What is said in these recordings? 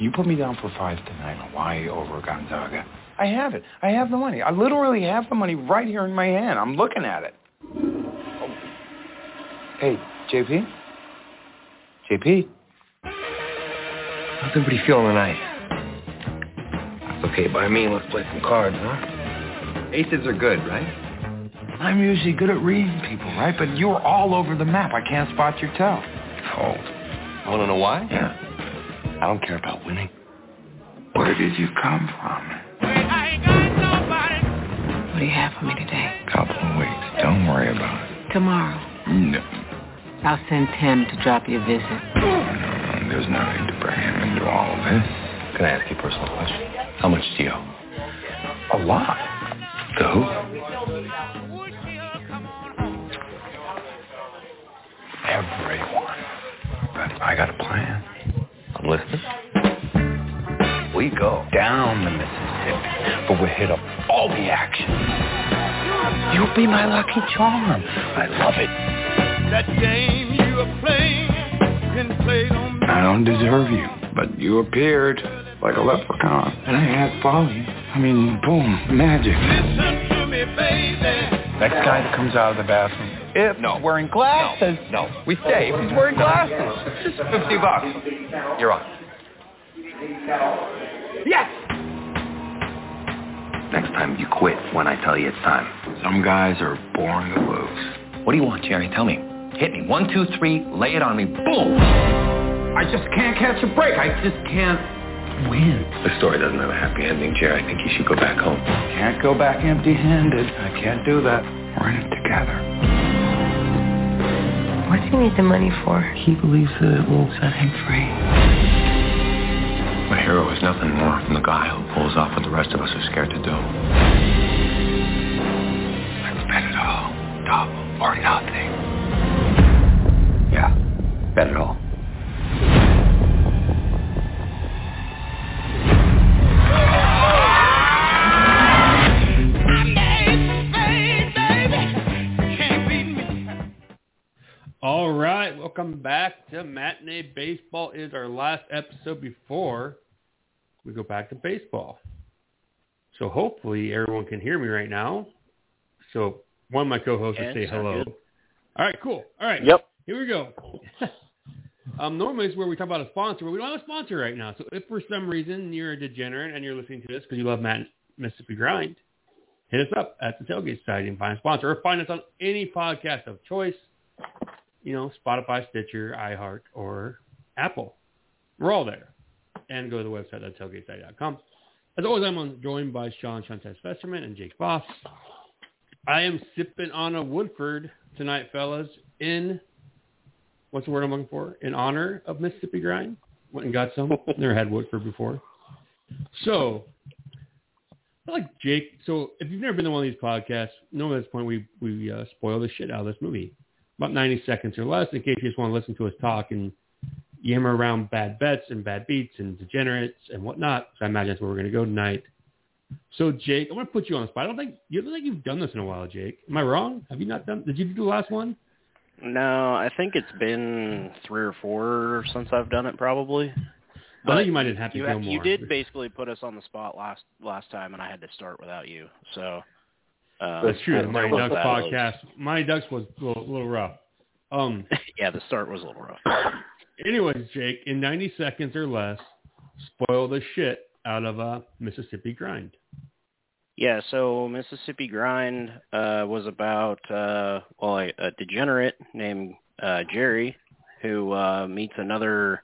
Can you put me down for five tonight on Hawaii over Gonzaga? I have it. I have the money. I literally have the money right here in my hand. I'm looking at it. Oh. Hey, JP? JP? How's everybody feeling tonight? That's okay by me. Let's play some cards, huh? Aces are good, right? I'm usually good at reading people, right? But you're all over the map. I can't spot your toe. Oh. Cold. Want to know why? Yeah. I don't care about winning. Where did you come from? What do you have for me today? Couple of weeks. Don't worry about it. Tomorrow. No. I'll send Tim to drop you a visit. Mm, There's no need to bring him into all of this. Can I ask you a personal question? How much do you owe? A lot. To who? Everyone. But I got a plan. I'm listening. We go down the Mississippi, but we hit up all the action. You'll be my lucky charm. I love it. That game you are playing been played on me. I don't deserve you, but you appeared like a leprechaun, and I had to follow you. I mean, boom, magic. Listen to me, baby. Next guy that comes out of the bathroom, if No. he's wearing glasses, No, we stay. if he's wearing glasses, Just 50 bucks. You're on. yes. Next time you quit when I tell you it's time. Some guys are born to lose. What do you want, Jerry? Tell me. Hit me. One, two, three. Lay it on me. Boom. I just can't catch a break. I just can't win. The story doesn't have a happy ending, Jerry. I think you should go back home. Can't go back empty-handed. I can't do that. We're in it together. What do you need the money for? He believes that it will set him free. A hero is nothing more than the guy who pulls off what the rest of us are scared to do. Let's bet it all. Double or nothing. Yeah. Bet it all. All welcome back to Matinee Baseball. It is our last episode before we go back to baseball. So hopefully everyone can hear me right now. So one of my co-hosts will say hello. good. All right, cool. All right. Yep. Here we go. um, normally it's where we talk about a sponsor, but we don't have a sponsor right now. So if for some reason you're a degenerate and you're listening to this because you love Matt Mississippi Grind, hit us up at the Tailgate Society and find a sponsor or find us on any podcast of choice. You know, Spotify, Stitcher, iHeart, or Apple. We're all there. And go to the website at tailgatesite.com. As always, I'm joined by Sean Shantez Festerman and Jake Voss. I am sipping on a Woodford tonight, fellas, in, what's the word I'm looking for? In honor of Mississippi Grind. Went and got some. Never had Woodford before. So, I like Jake. So, if you've never been to one of these podcasts, know at this point we, we uh, spoil the shit out of this movie. About 90 seconds or less in case you just want to listen to us talk and yammer around bad bets and bad beats and degenerates and whatnot. So I imagine that's where we're going to go tonight. So Jake, I want to put you on the spot. I don't think you don't think you've done this in a while, Jake. Am I wrong? Have you not done? Did you do the last one? No, I think it's been three or four since I've done it, probably. I think you might have to you, Gilmore. you did basically put us on the spot last last time, and I had to start without you. So uh, That's true. The Mighty Ducks what that was. podcast. Mighty Ducks was a little, little rough. Um. yeah, the start was a little rough. Anyways, Jake, in 90 seconds or less, spoil the shit out of a Mississippi grind. Yeah, so Mississippi Grind uh, was about uh, well a, a degenerate named uh, Jerry who uh, meets another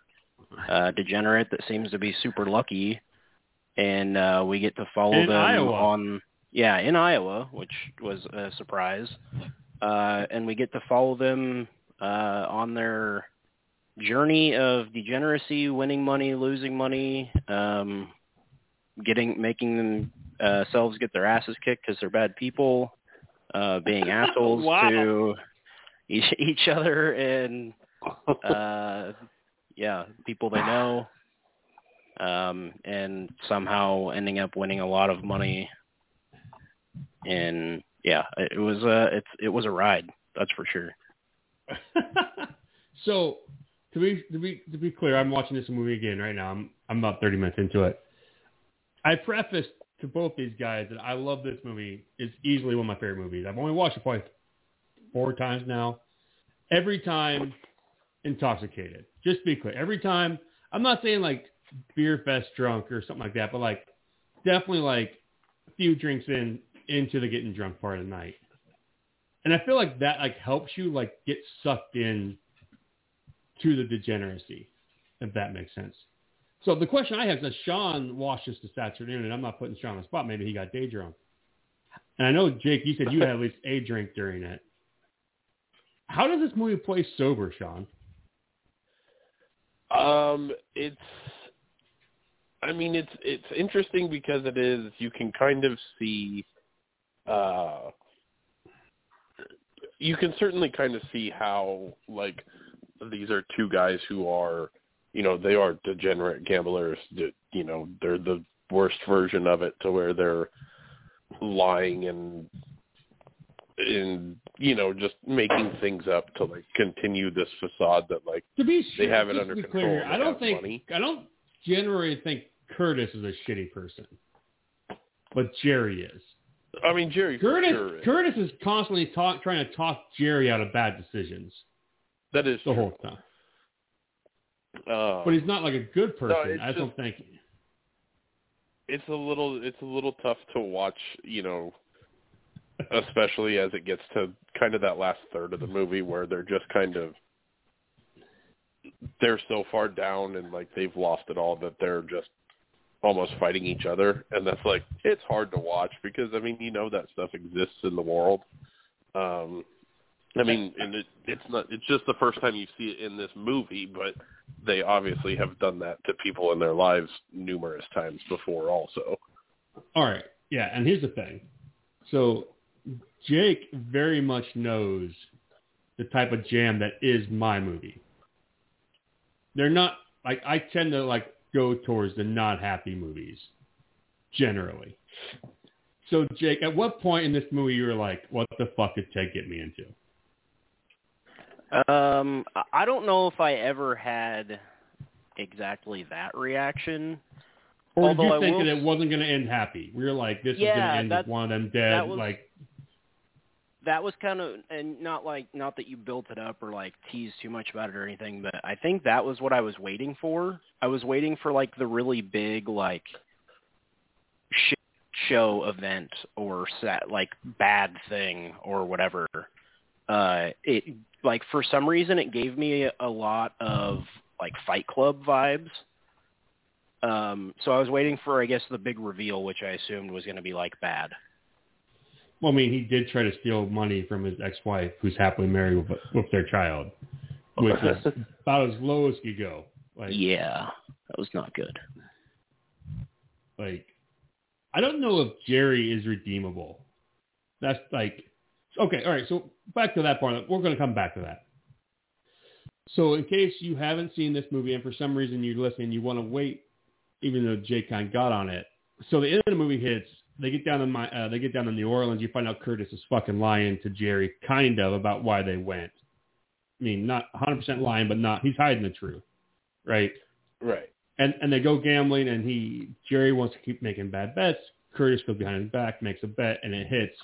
uh, degenerate that seems to be super lucky, and uh, we get to follow In them Iowa. on yeah in Iowa, which was a surprise, uh, and we get to follow them uh, on their journey of degeneracy, winning money, losing money, um, getting making themselves uh, get their asses kicked because they're bad people, uh, being assholes Wow. to each, each other and uh, yeah, people they know, um, and somehow ending up winning a lot of money. And yeah, it was a it's it was a ride, that's for sure. so to be to be to be clear, I'm watching this movie again right now. I'm I'm about 30 minutes into it. I prefaced to both these guys that I love this movie. It's easily one of my favorite movies. I've only watched it probably four times now. Every time intoxicated. Just to be clear, every time I'm not saying like beer fest drunk or something like that, but like definitely like a few drinks in into the getting drunk part of the night. And I feel like that like helps you like get sucked in to the degeneracy, if that makes sense. So the question I have is, Sean watched this this afternoon, and I'm not putting Sean on the spot. Maybe he got day drunk. And I know, Jake, you said you had at least a drink during it. How does this movie play sober, Sean? Um, it's. I mean, it's it's interesting because it is. You can kind of see. Uh, you can certainly kind of see how like these are two guys who are, you know, they are degenerate gamblers. That you know, they're the worst version of it to where they're lying and and you know just making things up to like continue this facade that like To be sure, They have it under control Clear, I don't think money. I don't generally think Curtis is a shitty person, but Jerry is. I mean Jerry Curtis sure is. Curtis is constantly talk, trying to talk Jerry out of bad decisions that is the true. whole time. Uh, But he's not like a good person. it's I just don't think. it's a little it's a little tough to watch, you know, especially as it gets to kind of that last third of the movie where they're just kind of they're so far down and like they've lost it all that they're just almost fighting each other and that's like it's hard to watch because I mean you know that stuff exists in the world. Um I mean and it it's not it's just the first time you see it in this movie but they obviously have done that to people in their lives numerous times before also. All right. Yeah, and here's the thing. So Jake very much knows the type of jam that is my movie. They're not like I tend to like go towards the not happy movies generally. So Jake, at what point in this movie you were like, what the fuck did Ted get me into? Um, I- don't know if I ever had exactly that reaction. Or did Although you think will that it wasn't going to end happy? We were like, this is going to end with one of them dead. was- like, That was kind of, and not like, not that you built it up or like teased too much about it or anything, but I think that was what I was waiting for. I was waiting for like the really big like shit show event or set like bad thing or whatever. Uh, it like for some reason it gave me a lot of like Fight Club vibes. Um, so I was waiting for I guess the big reveal, which I assumed was going to be like bad. Well, I mean, he did try to steal money from his ex-wife, who's happily married with, with their child, which is about as low as you go. Like, yeah, that was not good. like, I don't know if Jerry is redeemable. That's like, okay, all right. So back to that part. We're going to come back to that. So in case you haven't seen this movie and for some reason you're listening, you want to wait, even though Jake kind of got on it. So the end of the movie hits. They get down in my, uh, they get down in New Orleans. You find out Curtis is fucking lying to Jerry, kind of about why they went. I mean, not 100% lying, but not. He's hiding the truth, right? Right. and and they go gambling and he Jerry wants to keep making bad bets. Curtis goes behind his back, makes a bet, and it hits,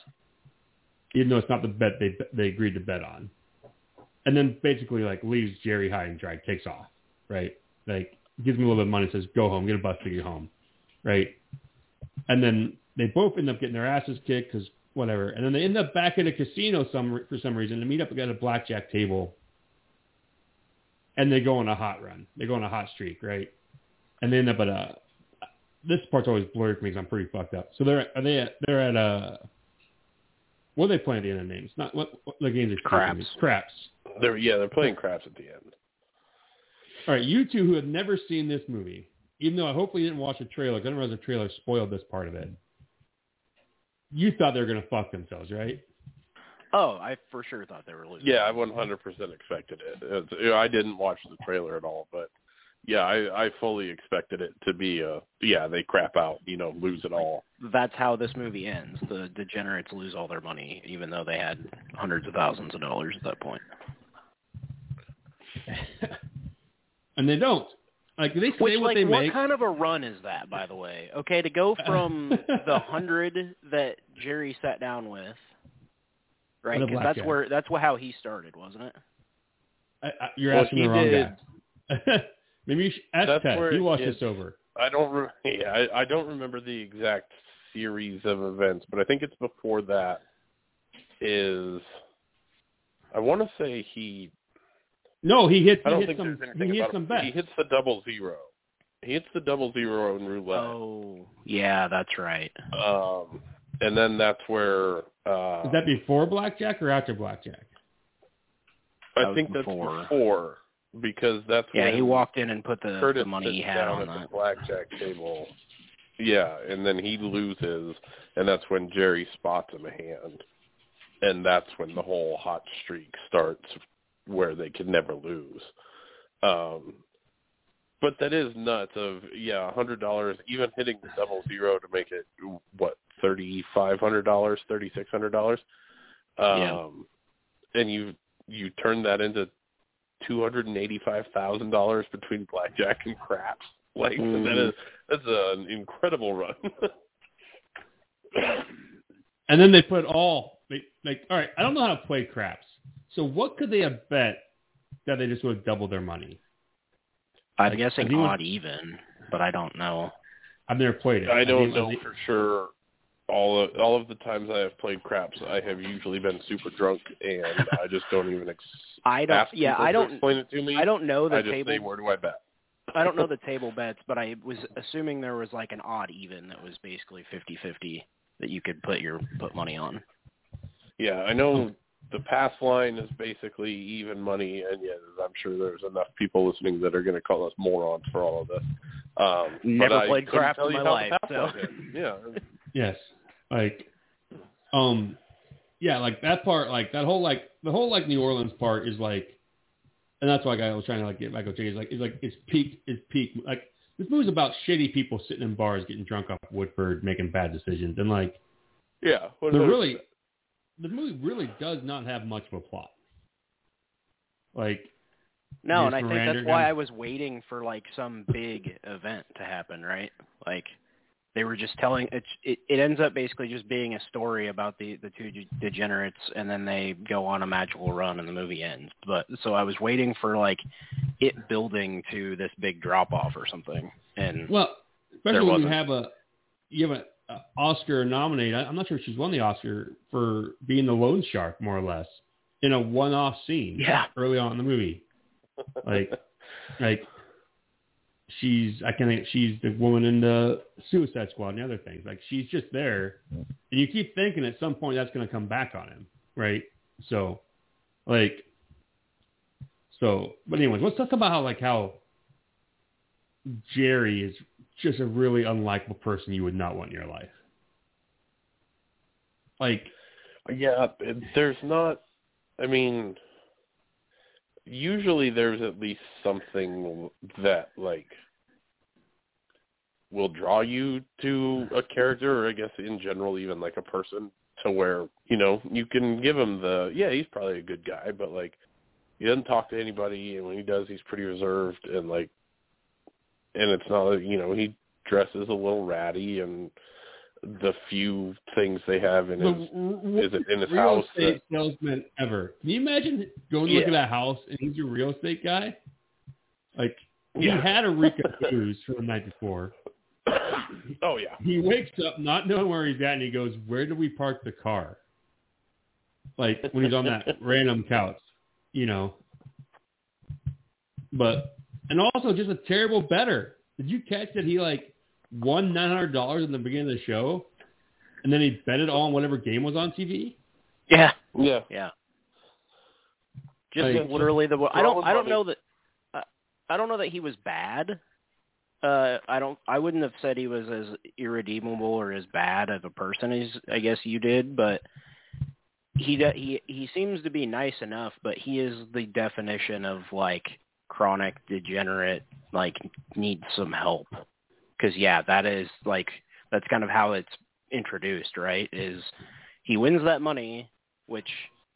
even though it's not the bet they they agreed to bet on. And then basically like leaves Jerry high and dry, takes off, right? Like gives him a little bit of money, says go home, get a bus to get home, right? And then they both end up getting their asses kicked because whatever. And then they end up back at a casino some for some reason to meet up at a blackjack table. And they go on a hot run. They go on a hot streak, right? and they end up at a. This part's always blurry for me because I'm pretty fucked up. So they're are they at, they're at a. What are they playing at the end of the name? It's not what, what the games are Craps. Craps. They're yeah, they're playing craps at the end. All right, you two who have never seen this movie, even though I hopefully didn't watch a trailer, because I didn't realize the trailer spoiled this part of it. You thought they were gonna fuck themselves, right? Oh, I for sure thought they were losing. Yeah, I 100% expected it. It's, you know, I didn't watch the trailer at all, but yeah, I, I fully expected it to be a yeah they crap out, you know, lose it all. That's how this movie ends. The degenerates lose all their money, even though they had hundreds of thousands of dollars at that point. and they don't. Like they say Which, what like, they what make. kind of a run is that, by the way? Okay, to go from the hundred that Jerry sat down with, right? Because that's blackjack. where that's what, how he started, wasn't it? I, I, you're Well, asking the wrong did- guy. Maybe you should ask That's Ted. where He watched this over. I don't. Re- yeah, I, I don't remember the exact series of events, but I think it's before that. Is I want to say he. No, he hits. I He don't hits think some. there's anything He hits about some it. bets. He hits the double zero. He hits the double zero in roulette. Oh, yeah, that's right. Um, and then that's where. Uh, Is that before blackjack or after blackjack? I was think before. that's before because that's Yeah, when he walked in and put the, Curtis the money he had down on at that. the blackjack table. Yeah, and then he loses, and that's when Jerry spots him a hand, and that's when the whole hot streak starts, where they could never lose. Um, but that is nuts. Of yeah, a hundred dollars, even hitting the double zero to make it what thirty five hundred dollars, thirty six hundred dollars. Um, Yeah. and you you turn that into two hundred and eighty five thousand dollars between blackjack and craps. Like Mhm. that is that's an incredible run. And then they put all they, like. All right, I don't know how to play craps. So what could they have bet that they just would have doubled their money? I'm guessing Anyone- odd even, but I don't know. I've never played it. I don't think- know for sure. All of, all of the times I have played craps, I have usually been super drunk, and I just don't even ex- I don't. ask Yeah, I don't. explain it to me. I don't know the I just table. say, where do I bet? I don't know the table bets, but I was assuming there was like an odd even that was basically fifty fifty that you could put your put money on. Yeah, I know the pass line is basically even money, and yeah, I'm sure there's enough people listening that are going to call us morons for all of this. Um, Never but I played couldn't craps tell in my life, so. Yeah, Yes. Like, um, yeah, like that part, like that whole, like the whole, like New Orleans part is like, and that's why I was trying to like get Michael J. Is like, it's like it's peak, it's peak. Like this movie's about shitty people sitting in bars getting drunk off Woodford, making bad decisions, and like yeah. the 100%. really, the movie really does not have much of a plot. Like, No, and I think that's why I was waiting for like some big event to happen, right? Like they were just telling it. It, it ends up basically just being a story about the the two degenerates, and then they go on a magical run, and the movie ends. But so I was waiting for like it building to this big drop off or something, and well, especially when you have a, you have a Oscar nominated. I'm not sure if she's won the Oscar for being the loan shark, more or less, in a one-off scene. yeah, early on in the movie. Like, like she's I can think she's the woman in the Suicide Squad and the other things. Like she's just there, and you keep thinking at some point that's going to come back on him, right? So, like, so but anyways, let's talk about how like how Jerry is just a really unlikable person you would not want in your life. Like, Yeah, there's not. I mean, usually there's at least something that like will draw you to a character, or I guess in general, even like a person, to where you know you can give him the yeah, he's probably a good guy, but like he doesn't talk to anybody, and when he does, he's pretty reserved and like, and it's not you know he dresses a little ratty and the few things they have in his the is it in his real house estate salesman ever. Can you imagine going to look at that house and he's your real estate guy? Like he Yeah. had a Rica booze from the night before. oh yeah. He wakes up not knowing where he's at and he goes, "Where do we park the car?" Like when he's on that random couch, you know. But and also just a terrible bettor. Did you catch that he like won nine hundred dollars in the beginning of the show, and then he bet it all on whatever game was on TV? yeah, Yeah. yeah. Just Like- literally the. I don't. I don't know that. I, I don't know that he was bad. Uh, I don't. I wouldn't have said he was as irredeemable or as bad of a person as I guess you did, but he de- he he seems to be nice enough. But he is the definition of like chronic degenerate, like needs some help. Because yeah, that is like that's kind of how it's introduced, right? Is he wins that money, which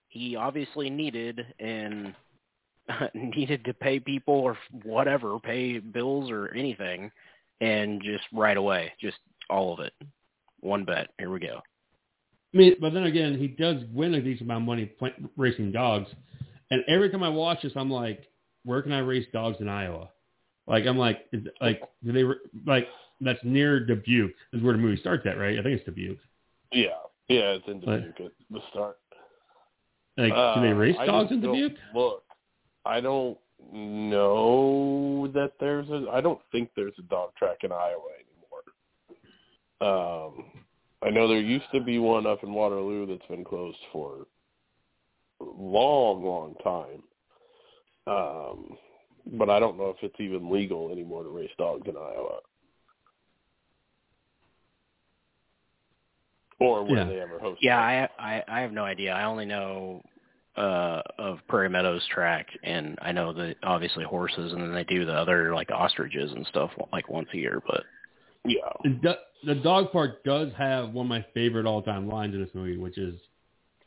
he obviously needed, and needed to pay people or whatever, pay bills or anything, and just right away, just all of it, one bet. Here we go. I mean, but then again, he does win a decent amount of money racing dogs, and every time I watch this, I'm like, where can I race dogs in Iowa? Like, I'm like, is, like, do they like that's near Dubuque is where the movie starts at, right? I think it's Dubuque. Yeah, yeah, it's in Dubuque at the start. Like, do they Uh, race dogs in Dubuque? Look, I don't know that there's a. I don't think there's a dog track in Iowa anymore. Um, I know there used to be one up in Waterloo that's been closed for a long, long time. Um, but I don't know if it's even legal anymore to race dogs in Iowa. Or where Yeah. they ever host. Yeah, it. I, I I have no idea. I only know uh of Prairie Meadows track, and I know that obviously horses, and then they do the other like ostriches and stuff like once a year. But yeah. The, the dog park does have one of my favorite all-time lines in this movie, which is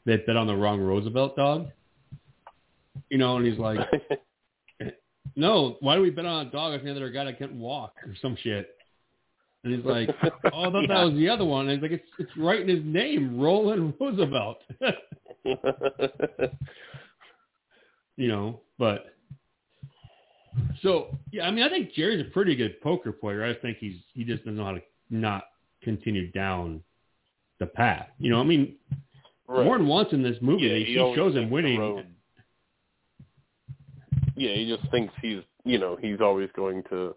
they bet on the wrong Roosevelt dog. You know, and he's like, "No, why do we bet on a dog if the other guy that can't walk or some shit?" And he's like, "Oh, I thought that was the other one." And he's like, "It's it's right in his name, Roland Roosevelt." you know, but so yeah, I mean, I think Jerry's a pretty good poker player. I think he's he just doesn't know how to not continue down the path. You know, I mean, Right. more than once in this movie, Yeah, they, he shows him winning. Yeah, he just thinks he's, you know, he's always going to.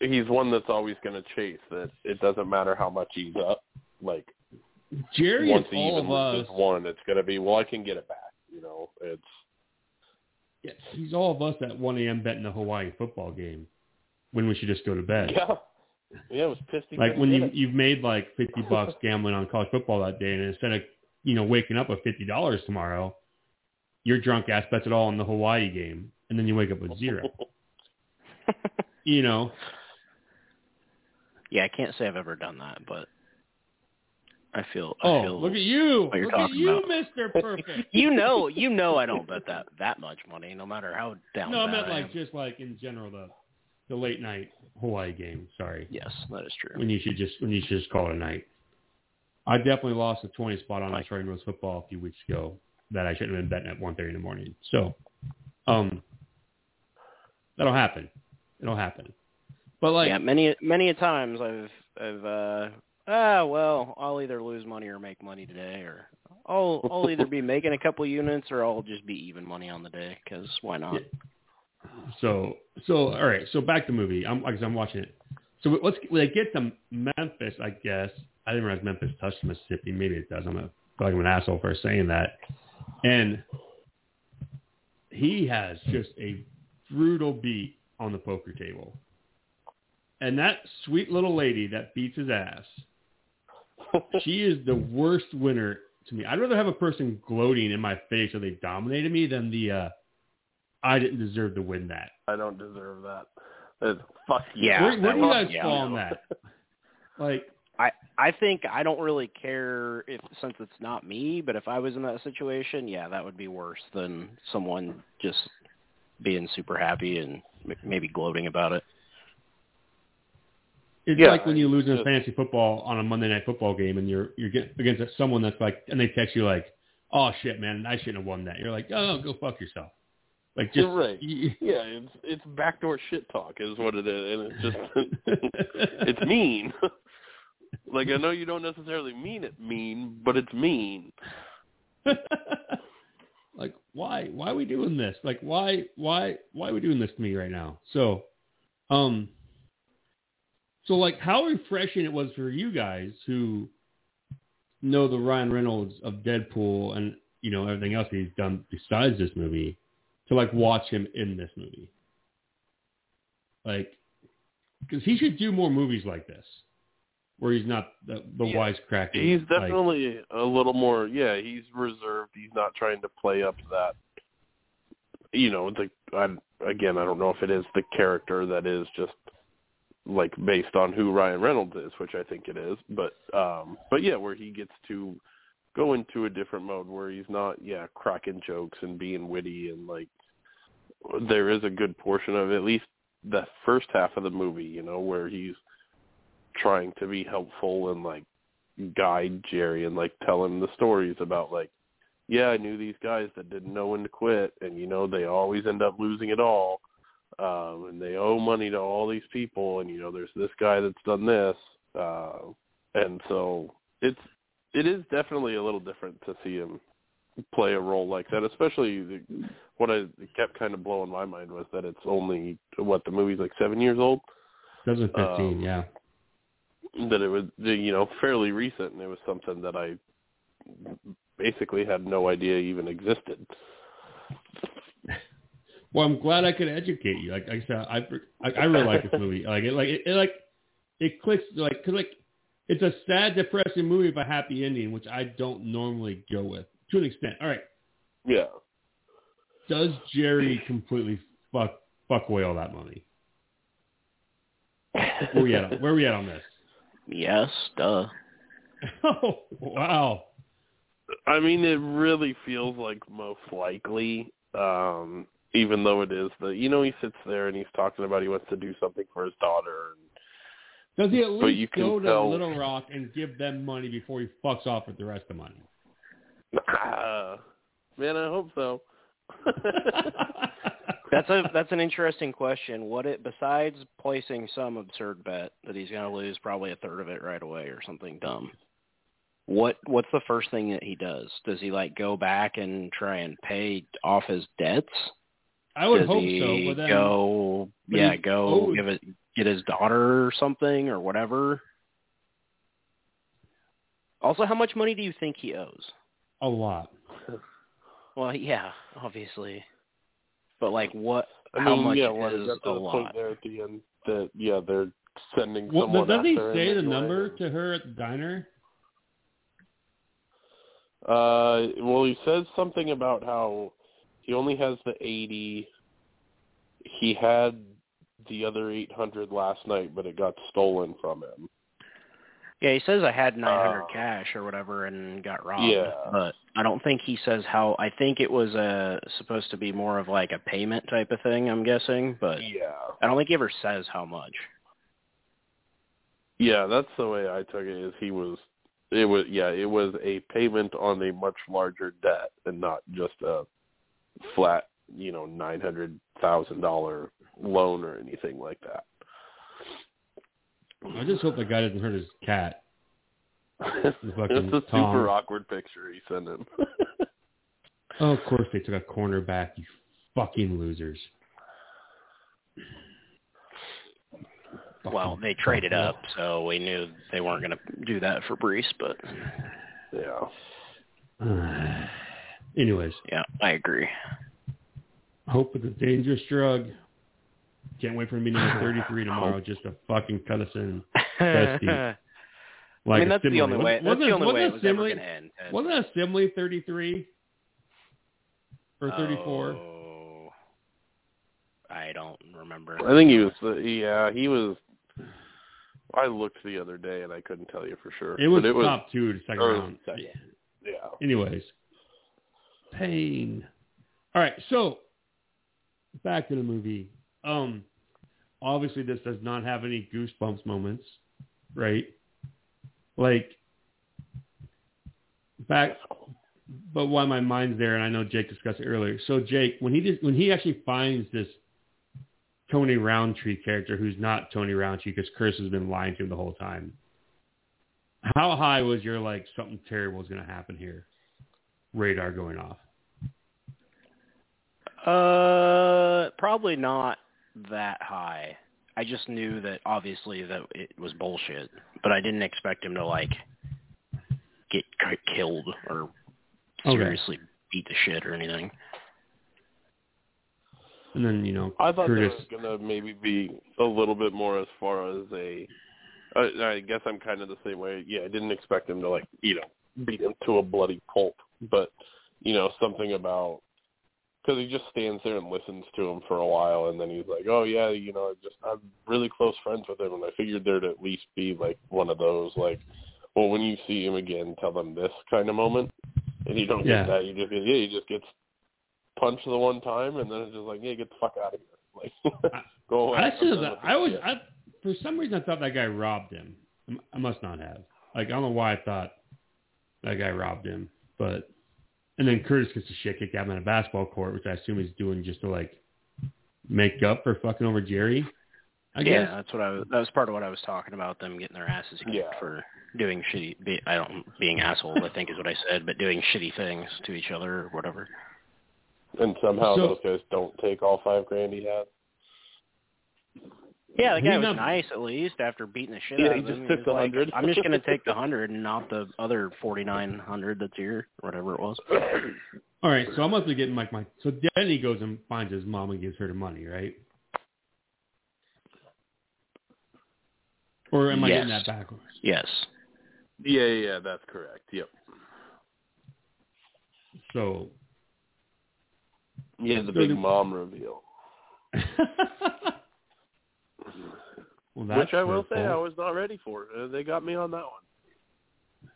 He's one that's always going to chase. That it doesn't matter how much he's up. Like Jerry once is he all even of us. loses one, it's going to be well, I can get it back. You know, it's Yeah, he's all of us at 1 a.m. betting the Hawaii football game when we should just go to bed. yeah, yeah. It was pissed. like when you you've made like 50 bucks gambling on college football that day, and instead of you know waking up with fifty dollars tomorrow, your drunk ass bets it all on the Hawaii game, and then you wake up with zero. you know, yeah, I can't say I've ever done that, but I feel I oh feel look at you, what you're look at you. Mister Perfect. you know you know I don't bet that that much money, no matter how down no, I meant I like am. just like in general the the late night Hawaii game. Sorry. Yes, that is true. when you should just when you should just call it a night. I definitely lost a twenty spot on Australian Rules football a few weeks ago that I shouldn't have been betting at one thirty in the morning. So, um, that'll happen. It'll happen. But like, yeah, many many a times I've I've uh ah well I'll either lose money or make money today, or I'll I'll either be making a couple units or I'll just be even money on the day because why not? Yeah. so so all right. So back to the movie. I'm like, because I'm watching it. So let's they get to Memphis, I guess I didn't realize Memphis touched Mississippi. Maybe it does. I'm a, feel like I'm an asshole for saying that. And he has just a brutal beat on the poker table. And that sweet little lady that beats his ass, she is the worst winner to me. I'd rather have a person gloating in my face or they dominated me than the uh I didn't deserve to win that. I don't deserve that. It's, fuck you. Yeah, where where do you guys fall on that? Like I I think I don't really care if since it's not me, but if I was in that situation, yeah, that would be worse than someone just being super happy and m- maybe gloating about it. It's Yeah, like when you lose in just- fantasy football on a Monday night football game and you're you're get, against someone that's like and they text you like, "Oh shit, man, I shouldn't have won that." You're like, "Oh, go fuck yourself." Like just You're right. Yeah, it's it's backdoor shit talk is what it is, and it's just it's mean. like I know you don't necessarily mean it mean, but it's mean. like why why are we doing this? Like why why why are we doing this to me right now? So, um, so like how refreshing it was for you guys who know the Ryan Reynolds of Deadpool and you know everything else he's done besides this movie to like watch him in this movie. Like, because he should do more movies like this, where he's not the, the Yeah. wisecracking. He's like- definitely a little more. Yeah, he's reserved. He's not trying to play up that. You know, the I again, I don't know if it is the character that is just like based on who Ryan Reynolds is, which I think it is. But um, but yeah, where he gets to go into a different mode where he's not, yeah, cracking jokes and being witty and like there is a good portion of at least the first half of the movie, you know, where he's trying to be helpful and like guide Jerry and like tell him the stories about like, yeah, I knew these guys that didn't know when to quit, and you know they always end up losing it all, um, and they owe money to all these people, and you know there's this guy that's done this, uh, and so it's it is definitely a little different to see him play a role like that, especially the, what I kept kind of blowing my mind was that it's only what the movie's like seven years old. 2015, Um, yeah. That it was you know fairly recent, and it was something that I basically had no idea even existed. Well, I'm glad I could educate you. Like, like I said, I I, I really like this movie. Like it, like it, it like it clicks like cause like it's a sad, depressing movie with a happy ending, which I don't normally go with to an extent. All right, Yeah. does Jerry completely fuck fuck away all that money? Where we at? On, where we at on this? Yes, duh. Oh wow! I mean, it really feels like most likely, um, even though it is the you know he sits there and he's talking about he wants to do something for his daughter. And, Does he at But least you can go to tell- Little Rock and give them money before he fucks off with the rest of the money? Uh, man, I hope so. That's a that's an interesting question. What it besides placing some absurd bet that he's going to lose probably a third of it right away or something dumb. What what's the first thing that he does? Does he like go back and try and pay off his debts? I would Does hope so, but then go but yeah go owed- give it get his daughter or something or whatever? Also, how much money do you think he owes? a lot. Well, yeah, obviously, but like what? I how mean, much yeah, when it is got to a the lot? point there at the end that yeah they're sending Well, someone does he say the anyway. number to her at the diner? Uh, well, he says something about how he only has the eighty. He had the other eight hundred last night, but it got stolen from him. Yeah, he says I had 900 Uh, cash or whatever and got robbed. Yeah. But I don't think he says how. I think it was uh supposed to be more of like a payment type of thing. I'm guessing, but Yeah. I don't think he ever says how much. Yeah, that's the way I took it. Is he was, it was yeah, it was a payment on a much larger debt and not just a flat, you know, nine hundred thousand dollar loan or anything like that. I just hope the guy doesn't hurt his cat. it's fucking a Tom. super awkward picture he sent him. Oh, of course they took a cornerback, you fucking losers. Well, they traded fuck up, so we knew they weren't going to do that for Brees. But yeah. Anyways, yeah, I agree. hope is a dangerous drug. Can't wait for a meeting at 33 tomorrow just to fucking cut us in. That's deep. I mean, that's the only way. Wasn't- That's the only wasn't way a it was simile- going end. Ted. Wasn't a simile 33 or 34? Oh, I don't remember. I think he was. uh, Yeah, he was. I looked the other day and I couldn't tell you for sure. It was, but it was top two to second or round. second. Yeah. Anyways, pain. All right, so back to the movie. Um, obviously this does not have any goosebumps moments, right? Like back, but why my mind's there, and I know Jake discussed it earlier. So Jake, when he just when he actually finds this Tony Roundtree character, who's not Tony Roundtree, because Chris has been lying to him the whole time. How high was your like something terrible is going to happen here? Radar going off. Uh, probably not that high. I just knew that obviously that it was bullshit, but I didn't expect him to like get k- killed or Okay. seriously beat the shit or anything. And then you know I thought Curtis. there was gonna maybe be a little bit more as far as a. I, I guess I'm kind of the same way. Yeah, I didn't expect him to like you know beat him to a bloody pulp, but you know something about because he just stands there and listens to him for a while, and then he's like, "Oh yeah, you know, just I'm really close friends with him," and I figured there'd at least be like one of those like, well, when you see him again, tell them this kind of moment, and you don't Yeah. get that. You just get, yeah, he just gets punched the one time, and then it's just like, yeah, get the fuck out of here. Like, go away. I I'm still, done with I always. I, for some reason, I thought that guy robbed him. I must not have. Like, I don't know why I thought that guy robbed him, but and then Curtis gets the shit kicked out of him on a basketball court, which I assume he's doing just to like make up for fucking over Jerry. I yeah, guess. that's what I was. That was part of what I was talking about. Them getting their asses kicked Yeah. for doing shitty. Be, I don't being assholes. I think is what I said, but doing shitty things to each other or whatever. And somehow So- those guys don't take all five grand he had. Yeah, the He guy was not- nice at least after beating the shit Yeah, out he of just him. took the like, 100. I'm just gonna take the hundred and not the other forty nine hundred that's here, whatever it was. All right, so I must be getting like my. So then he goes and finds his mom and gives her the money, right? Or am I getting that backwards? Yes. Yeah, yeah, yeah, that's correct. Yep. So. Yeah, the So big the- mom reveal. well, that's Which I will say hurtful. I was not ready for. Uh, they got me on that one.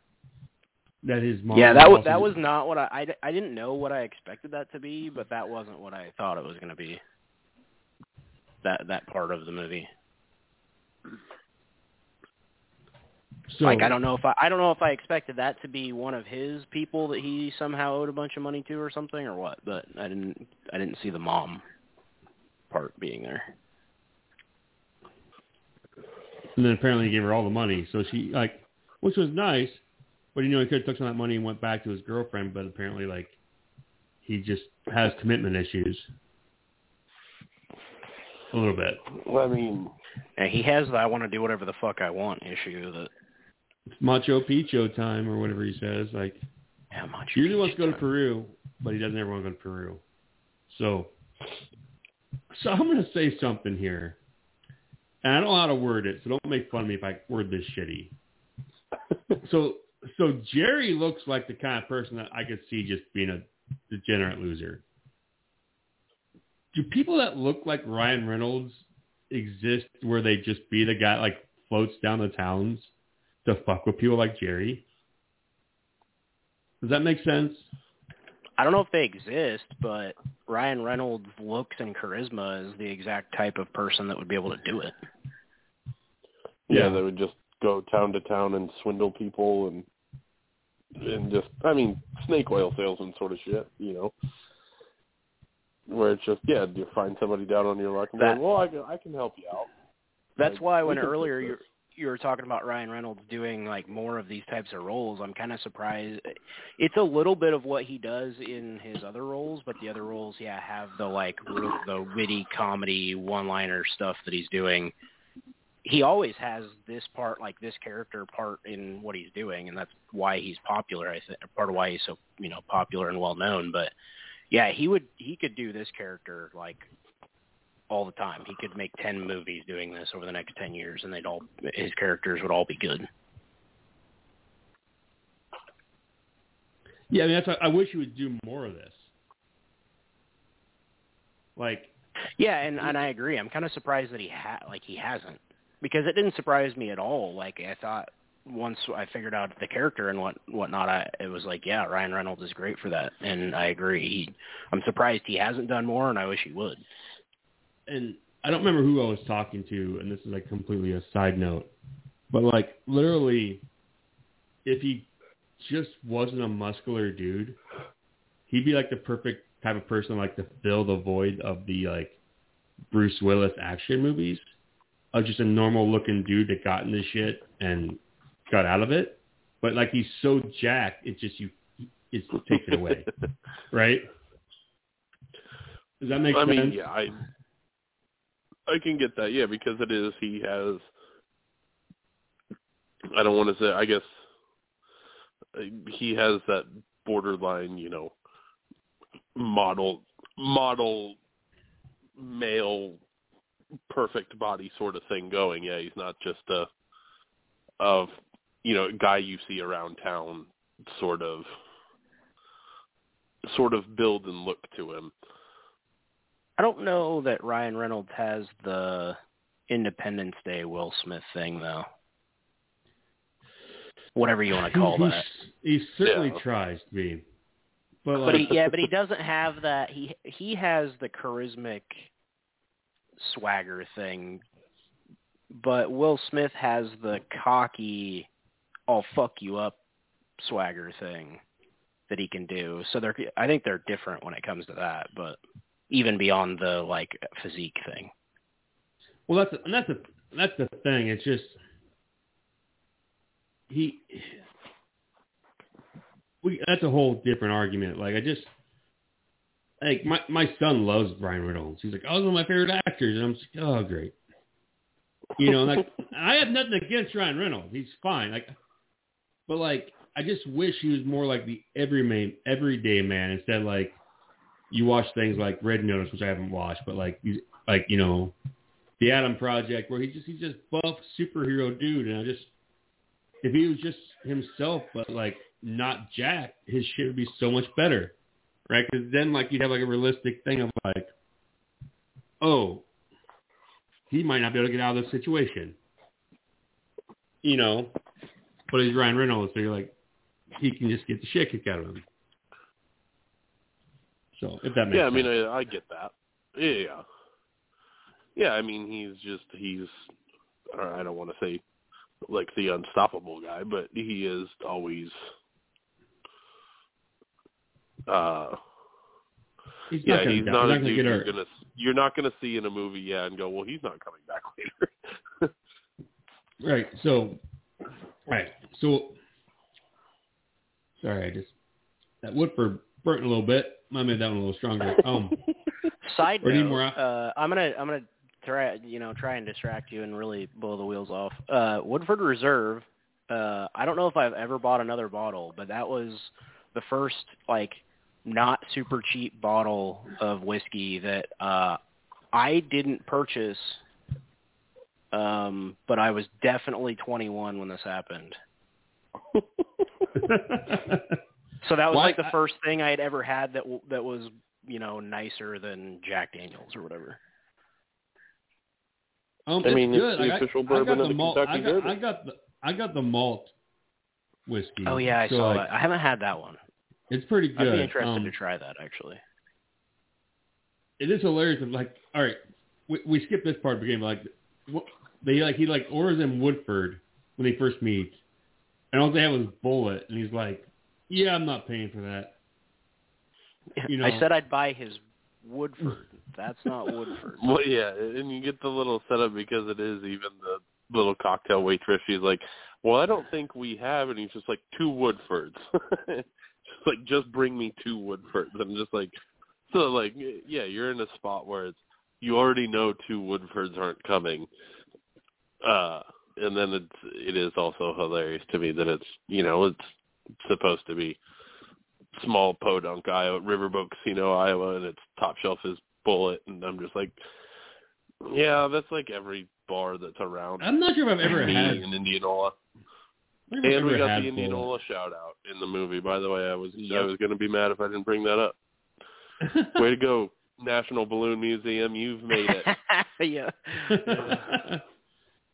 That is his mom. yeah, that was that was not what I, I I didn't know what I expected that to be, but that wasn't what I thought it was going to be. That that part of the movie. So, like I don't know if I I don't know if I expected that to be one of his people that he somehow owed a bunch of money to or something or what, but I didn't I didn't see the mom part being there. And then apparently he gave her all the money, so she like, which was nice, but you know he could have took some of that money and went back to his girlfriend, but apparently like, he just has commitment issues. A little bit. Well, I mean, And he has the I want to do whatever the fuck I want issue that It's Machu Picchu time or whatever he says. Like how much he usually wants to go to Peru, but he doesn't ever want to go to Peru. So, so I'm going to say something here, and I don't know how to word it, so don't make fun of me if I word this shitty. so, so Jerry looks like the kind of person that I could see just being a degenerate loser. Do people that look like Ryan Reynolds exist where they just be the guy like floats down the towns to fuck with people like Jerry? Does that make sense? I don't know if they exist, but Ryan Reynolds' looks and charisma is the exact type of person that would be able to do it. yeah, Yeah. they would just go town to town and swindle people and and just, I mean, snake oil salesman sort of shit, you know. Where it's just, yeah, you find somebody down on your luck and That- like, well, I can, I can help you out. That's Like, why we when earlier this. you you were talking about Ryan Reynolds doing like more of these types of roles, I'm kind of surprised. It's a little bit of what he does in his other roles, but the other roles, yeah, have the like the witty comedy one-liner stuff that he's doing. He always has this part, like this character part in what he's doing, and that's why he's popular. I think part of why he's so you know popular and well known. But yeah, he would he could do this character like all the time. He could make ten movies doing this over the next ten years, and they'd all his characters would all be good. Yeah, I mean, that's. I wish he would do more of this. Like, Yeah, and and I agree. I'm kind of surprised that he ha like he hasn't because it didn't surprise me at all. Like I thought once I figured out the character and what whatnot, I it was like yeah, Ryan Reynolds is great for that, and I agree. He, I'm surprised he hasn't done more, and I wish he would. And I don't remember who I was talking to, and this is like completely a side note, but like literally, if he just wasn't a muscular dude, he'd be like the perfect type of person like to fill the void of the like Bruce Willis action movies of just a normal looking dude that got into shit and got out of it. But like he's so jacked, it just you it takes it away, right? Does that make I sense? mean, yeah, I I can get that, yeah, because it is he has. I don't want to say. I guess he has that borderline, you know, model model male perfect body sort of thing going. Yeah, he's not just a of you know guy you see around town sort of sort of build and look to him. I don't know that Ryan Reynolds has the Independence Day Will Smith thing though. Whatever you want to call He- that. He, he certainly Yeah. tries to be. But But he, yeah, but he doesn't have that. He he has the charismatic swagger thing, but Will Smith has the cocky, "I'll fuck you up" swagger thing that he can do. So they're, I think they're different when it comes to that. But even beyond the like physique thing. well, that's and that's the that's the thing. It's just he. We that's a whole different argument. Like I just like my my son loves Ryan Reynolds. He's like, oh, he's one of my favorite actors, and I'm just like, oh, great. You know, like I have nothing against Ryan Reynolds. He's fine. Like, but like I just wish he was more like the everyman, everyday man instead of like you watch things like Red Notice, which I haven't watched, but like like you know the Adam Project, where he just he's just buff superhero dude, and I just if he was just himself, but like not Jack, his shit would be so much better, right? Because then like you'd have like a realistic thing of like, oh, he might not be able to get out of this situation, you know, but he's Ryan Reynolds, so you're like, he can just get the shit kicked out of him. So if that makes yeah, I mean, I, I get that. Yeah, yeah, yeah. I mean, he's just he's. I don't want to say like the unstoppable guy, but he is always. Uh, he's yeah, he's not a not gonna dude you're gonna you're not gonna see in a movie, yeah, and go, well, he's not coming back later. Right. So, right. So, sorry, I just that Woodford burnt a little bit. I made that one a little stronger. Um, Side Or need note, more- uh, I'm gonna I'm gonna try you know try and distract you and really blow the wheels off. Uh, Woodford Reserve. Uh, I don't know if I've ever bought another bottle, but that was the first like not super cheap bottle of whiskey that uh, I didn't purchase. Um, but I was definitely 21 when this happened. So that was Why- like the first thing I had ever had that that was you know nicer than Jack Daniels or whatever. um, I it's mean, it's good. the I got, official I got bourbon the of the malt. Kentucky I got, Derby. I got the I got the malt whiskey. Oh yeah, I So, saw like, that. I haven't had that one. It's pretty good. I'd be interested Um, to try that actually. it is hilarious. Of like, all right, we, we skipped this part of the game. Like, what, they like he like orders in Woodford when they first meet, and all they have was Bulleit, and he's like, "Yeah, I'm not paying for that." You know, I said I'd buy his Woodford. That's not Woodford. Well, yeah, and you get the little setup because it is even the little cocktail waitress. She's like, "Well, I don't think we have," and he's just like, two Woodfords." just like, just bring me two Woodfords. I'm just like, so like, yeah, you're in a spot where it's you already know two Woodfords aren't coming. Uh, and then it's it is also hilarious to me that it's you know it's supposed to be small podunk Iowa Riverboat Casino Iowa and its top shelf is Bulleit and I'm just like yeah that's like every bar that's around I'm not sure if I've ever me had. in Indianola I don't think I've and we got had the Bulleit. Indianola shout out in the movie by the way I was I was going to be mad if I didn't bring that up way to go National Balloon Museum you've made it yeah.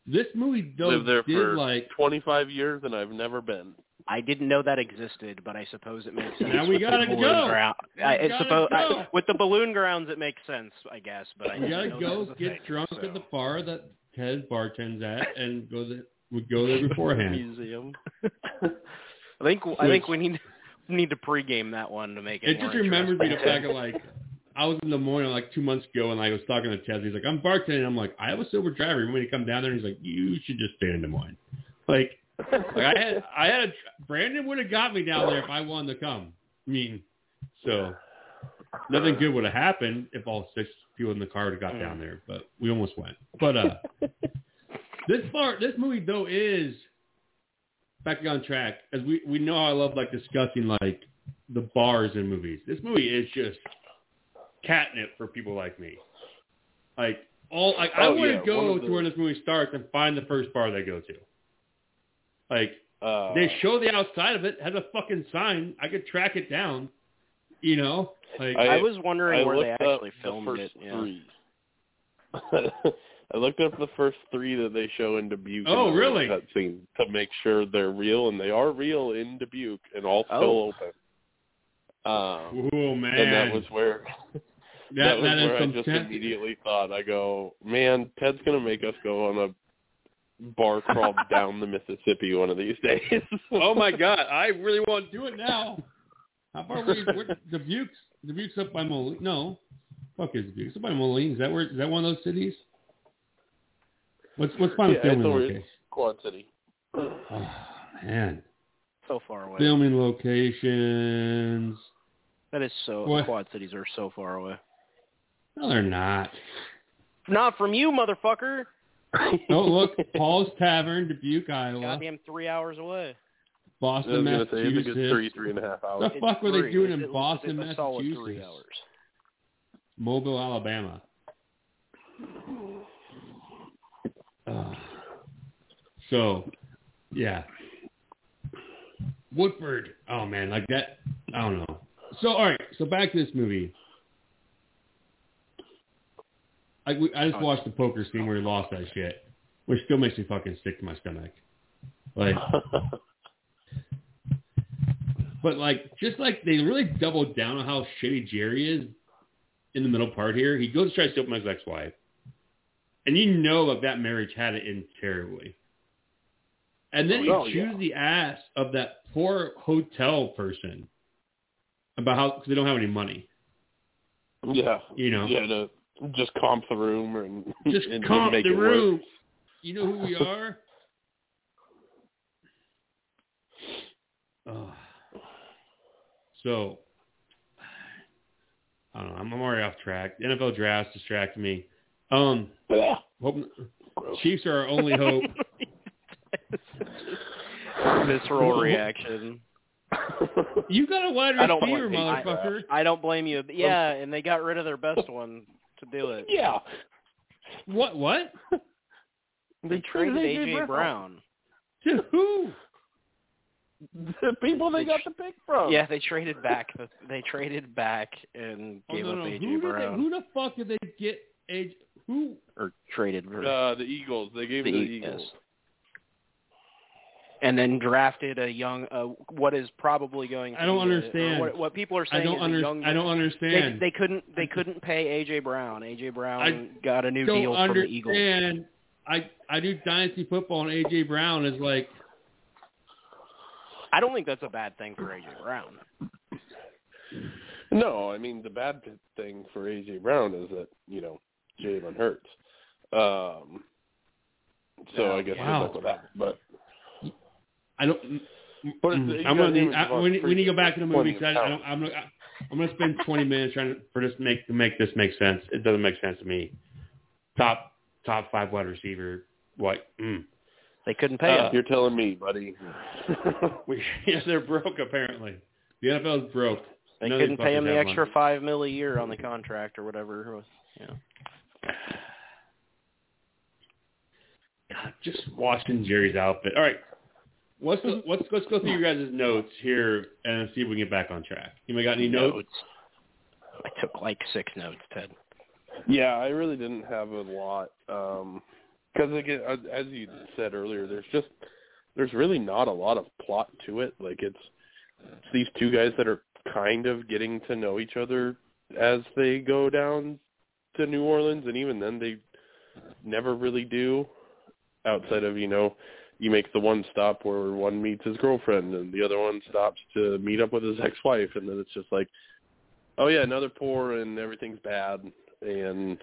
this movie though lived there did for like 25 years and I've never been I didn't know that existed, but I suppose it makes sense. Now we with gotta the balloon go. Ground. We I, it's gotta supposed go. I, with the balloon grounds, it makes sense, I guess. But I we didn't gotta know go that was a get thing, drunk so. at the bar that Ted bartends at, and go the we go there beforehand. museum. I think I think we need we need to pregame that one to make it. It just remembers me the interesting. fact of like I was in the morning like two months ago and I was talking to Ted. He's like, I'm bartending. I'm like, I have a sober driver. You want me to come down there? And he's like, you should just stay in Des Moines. Like, like I had, I had a, Brandon would have got me down there if I wanted to come. I mean, so nothing good would have happened if all six people in the car would have got Mm. down there, but we almost went. But uh this part, this movie though is back on track as we we know I love like discussing like the bars in movies. This movie is just catnip for people like me. Like all like I Oh, want yeah, to go one to where this movie starts and find the first bar they go to. Like uh, they show the outside of it has a fucking sign. I could track it down. You know, like I, was wondering I where they looked up actually the filmed first it. Yeah. Three. I looked up the first three that they show in Dubuque. in Oh, the really? Cut scene to make sure they're real, and they are real in Dubuque and all still Oh. open. Um, Oh man, and that was where that, that was that is where I just temp- immediately thought, I go, man, Ted's gonna make us go on a bar crawl down the Mississippi one of these days. Oh my god, I really want to do it now. How far away? Where, Dubuque's Dubuque's up by Moline. No, fuck is Dubuque? It's up by Moline. Is that where? Is that one of those cities? What's what's my yeah, it's filming over location? Quad City. Oh man, So far away. filming locations. That is so. What? Quad cities are so far away. No, they're not. Not from you, motherfucker. Oh look, Paul's Tavern, Dubuque, Iowa. Goddamn three hours away. Boston, gonna say it's a good Massachusetts. three, three and a half hours. The fuck were they doing in Boston, it's three Massachusetts? hours. Mobile, Alabama. Uh, so, yeah. Woodford. Oh man, like that. I don't know. So all right. So back to this movie. I, we- I just oh, watched the poker scene where he lost that shit, which still makes me fucking sick to my stomach. Like, but like, just like they really doubled down on how shitty Jerry is in the middle part here. He goes to try to steal from his ex-wife, and you know that that marriage had it in terribly. And then Oh, he yeah. chews the ass of that poor hotel person about how cause they don't have any money. yeah. You know, Yeah, just comp the room and just and, and comp make the it work. room. You know who we are. Ugh. so, I don't know. I'm, I'm already off track. The NFL drafts distracted me. Um, hope, Chiefs are our only hope. Visceral reaction. You got a wide I don't receiver, I- motherfucker. I don't blame you. Yeah, and they got rid of their best one to do it. yeah. What? What? They traded AJ Brown. To who? The people they They got tr- the pick from. Yeah, they traded back. They traded back and Oh, gave no, up no. AJ Who, did they, Brown, who the fuck did they get? AJ, who? or traded for Uh, the Eagles. They gave the the Eagles. Eagles. And then drafted a young, uh, what is probably going. To I don't be a- understand. what, what people are I saying don't is a under, young. I don't understand. they they, couldn't. They couldn't pay AJ Brown. AJ Brown I got a new don't deal from the Eagles. understand. I I do dynasty football, and AJ Brown is like I don't think that's a bad thing for AJ Brown. No, I mean the bad thing for AJ Brown is that you know Jalen Hurts. Um, so I guess Wow. good luck with that. But I don't. But it's- Mm, I'm gonna need, I, we, need, we need to go back to the movie. Cause I, I don't, I'm gonna I'm gonna spend 20 minutes trying to, for this to make to make this make sense. It doesn't make sense to me. Top top five wide receiver. What? Mm. They couldn't pay uh, him. you're telling me, buddy. We, yeah, they're broke apparently. The NFL is broke. They None of couldn't pay him the extra money. five mil a year on the contract or whatever. it was. Yeah. God, just watching Jerry's outfit. All right. Let's go, let's let's go through your guys' notes here and see if we can get back on track. You got any notes? I took like six notes, Ted. Yeah, I really didn't have a lot um, because again, as- as you said earlier, there's just there's really not a lot of plot to it. Like it's, it's these two guys that are kind of getting to know each other as they go down to New Orleans, and even then they never really do. Outside of you know, you make the one stop where one meets his girlfriend and the other one stops to meet up with his ex-wife, and then it's just like, oh yeah, another poor and everything's bad and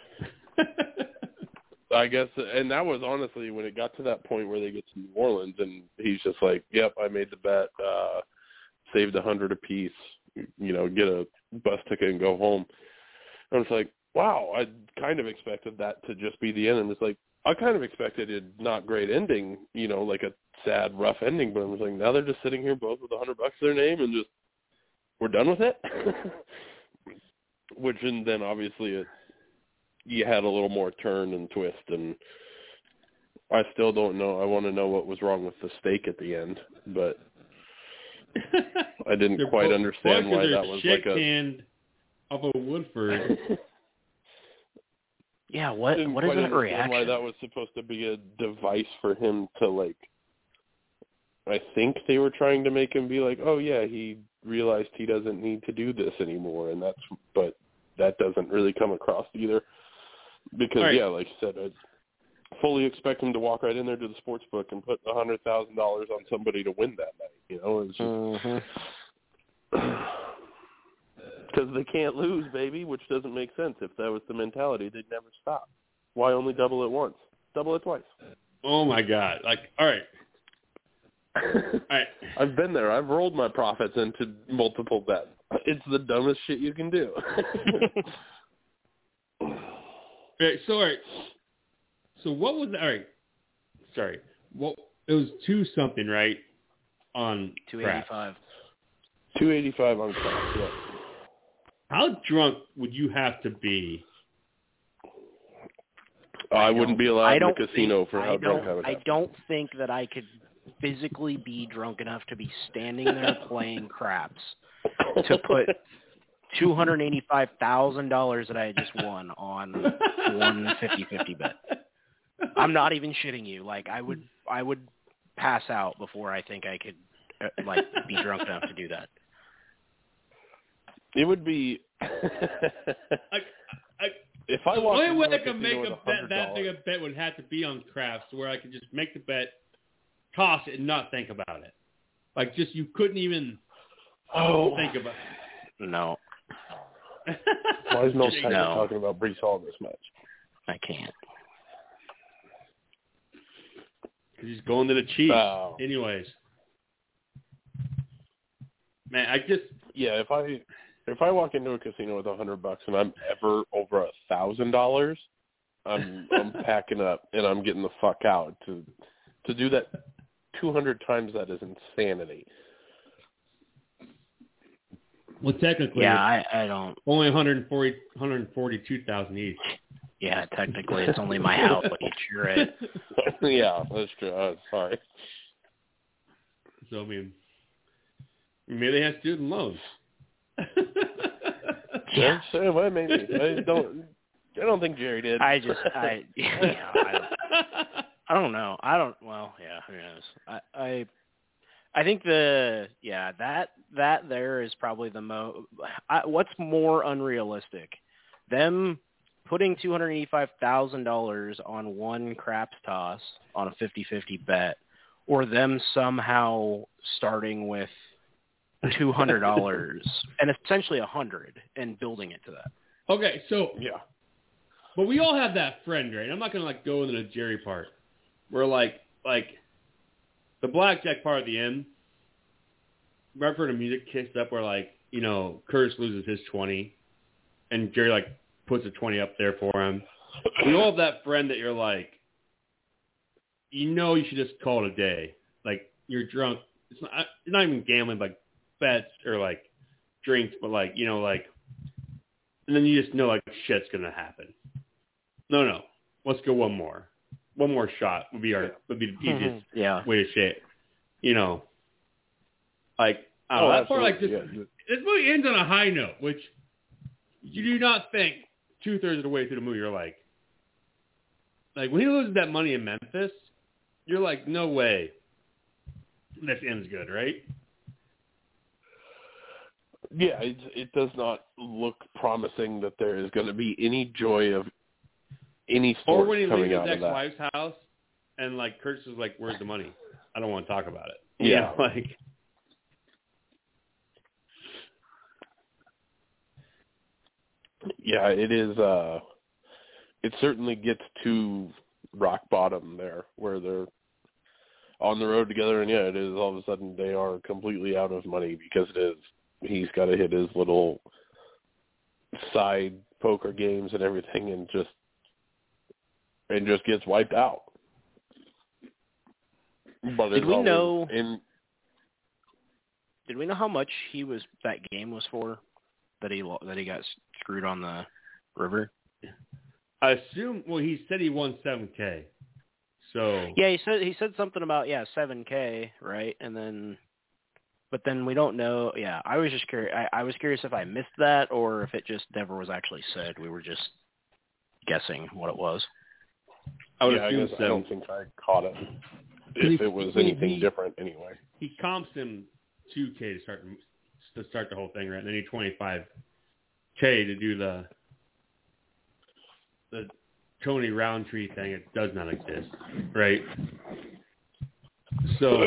I guess, and that was honestly when it got to that point where they get to New Orleans, and he's just like, "Yep, I made the bet, uh, saved a hundred apiece, you know, get a bus ticket and go home." And it's like, wow, I kind of expected that to just be the end, and it's like I kind of expected a not great ending, you know, like a sad, rough ending, but I was like, now they're just sitting here both with a hundred bucks to their name, and just we're done with it. Which and then obviously it you had a little more turn and twist and I still don't know. I want to know what was wrong with the steak at the end, but I didn't quite understand why that was like a of a Woodford. Yeah, what what is that reaction? why that was supposed to be a device for him to like I think they were trying to make him be like, oh yeah, he realized he doesn't need to do this anymore, and that's but that doesn't really come across either. Because Right. yeah, like you said, I fully expect him to walk right in there to the sports book and put a hundred thousand dollars on somebody to win that night. You know, it's just mm-hmm. because they can't lose, baby, which doesn't make sense. If that was the mentality, they'd never stop. Why only double it once? Double it twice. Oh my god! Like, all right, all right. I've been there. I've rolled my profits into multiple bets. It's the dumbest shit you can do. Okay, so all right. So what was that all right? Sorry. What it was two something right on Two craps. eighty five. Two eighty five on craps. Yeah. How drunk would you have to be? I, wouldn't be allowed in the casino think, for I how drunk I would I don't think that I could physically be drunk enough to be standing there playing craps to put two hundred eighty five thousand dollars that I had just won on one fifty fifty bet. I'm not even shitting you. Like I would I would pass out before I think I could uh, like be drunk enough to do that. It would be. I, I, if I the walked only way I could make a bet, that $100 big a bet would have to be on craps, where I could just make the bet, toss it, and not think about it. Like just you couldn't even Oh, think about. it. No, why is no Just Tiger no. talking about Breece Hall this much. I can't. Because he's going to the Chiefs. Oh. Anyways, man, I just Yeah, if I if I walk into a casino with a hundred bucks and I'm ever over a thousand dollars, I'm I'm packing up and I'm getting the fuck out. To to do that two hundred times that is insanity. well technically Yeah, I I don't. only 140 142,000 each. Yeah, technically it's only my house. Like you're right. yeah, that's true. Uh, sorry. So I mean, maybe they have student loans. Yeah, so, well, maybe. I don't. I don't think Jerry did. I just I yeah, I don't, I don't know. I don't. Well, yeah, who knows? I I I think the yeah that that there is probably the mo. I, what's more unrealistic, them putting two hundred eighty five thousand dollars on one craps toss on a 50-50 bet, or them somehow starting with two hundred dollars and essentially a hundred and building it to that. okay, so yeah. but we all have that friend, right? I'm not gonna like go into the Jerry part. Where like like the blackjack part at the end. Right for the music kicks up where like, you know, Curtis loses his twenty and Jerry like puts a twenty up there for him. We all have that friend that you're like you know you should just call it a day. Like you're drunk. It's not it's not even gambling like bets or like drinks, but like, you know, like and then you just know like shit's gonna happen. No, no. Let's go one more. One more shot would be our would be the mm-hmm. easiest Yeah. way to shit. You know, like I don't Oh, know, that part like just absolutely, yeah. this movie ends on a high note, which you do not think two thirds of the way through the movie you're like, like when he loses that money in Memphis, you're like, no way, this ends good, right? Yeah, it, it does not look promising that there is going to be any joy of any Or when he leaves his ex-wife's house and like Kurtz is like, where's the money? I don't want to talk about it. Yeah. You know, like Yeah, it is. uh It certainly gets to rock bottom there, where they're on the road together, and yeah, it is all of a sudden they are completely out of money because it is. He's got to hit his little side poker games and everything, and just and just gets wiped out. But Did we know- in Did we know how much he was that game was for? That he lo- that he got screwed on the river. I assume. Well, he said he won seven k. So Yeah, he said he said something about yeah seven k right, and then but then we don't know. Yeah, I was just curious. I, I was curious if I missed that or if it just never was actually said. We were just guessing what it was. I would yeah, I assume guess I don't think I caught it. if it was anything he- different anyway. he comps him 2K to start to start the whole thing, right? And then he 25K to do the the Tony Roundtree thing. It does not exist, right? So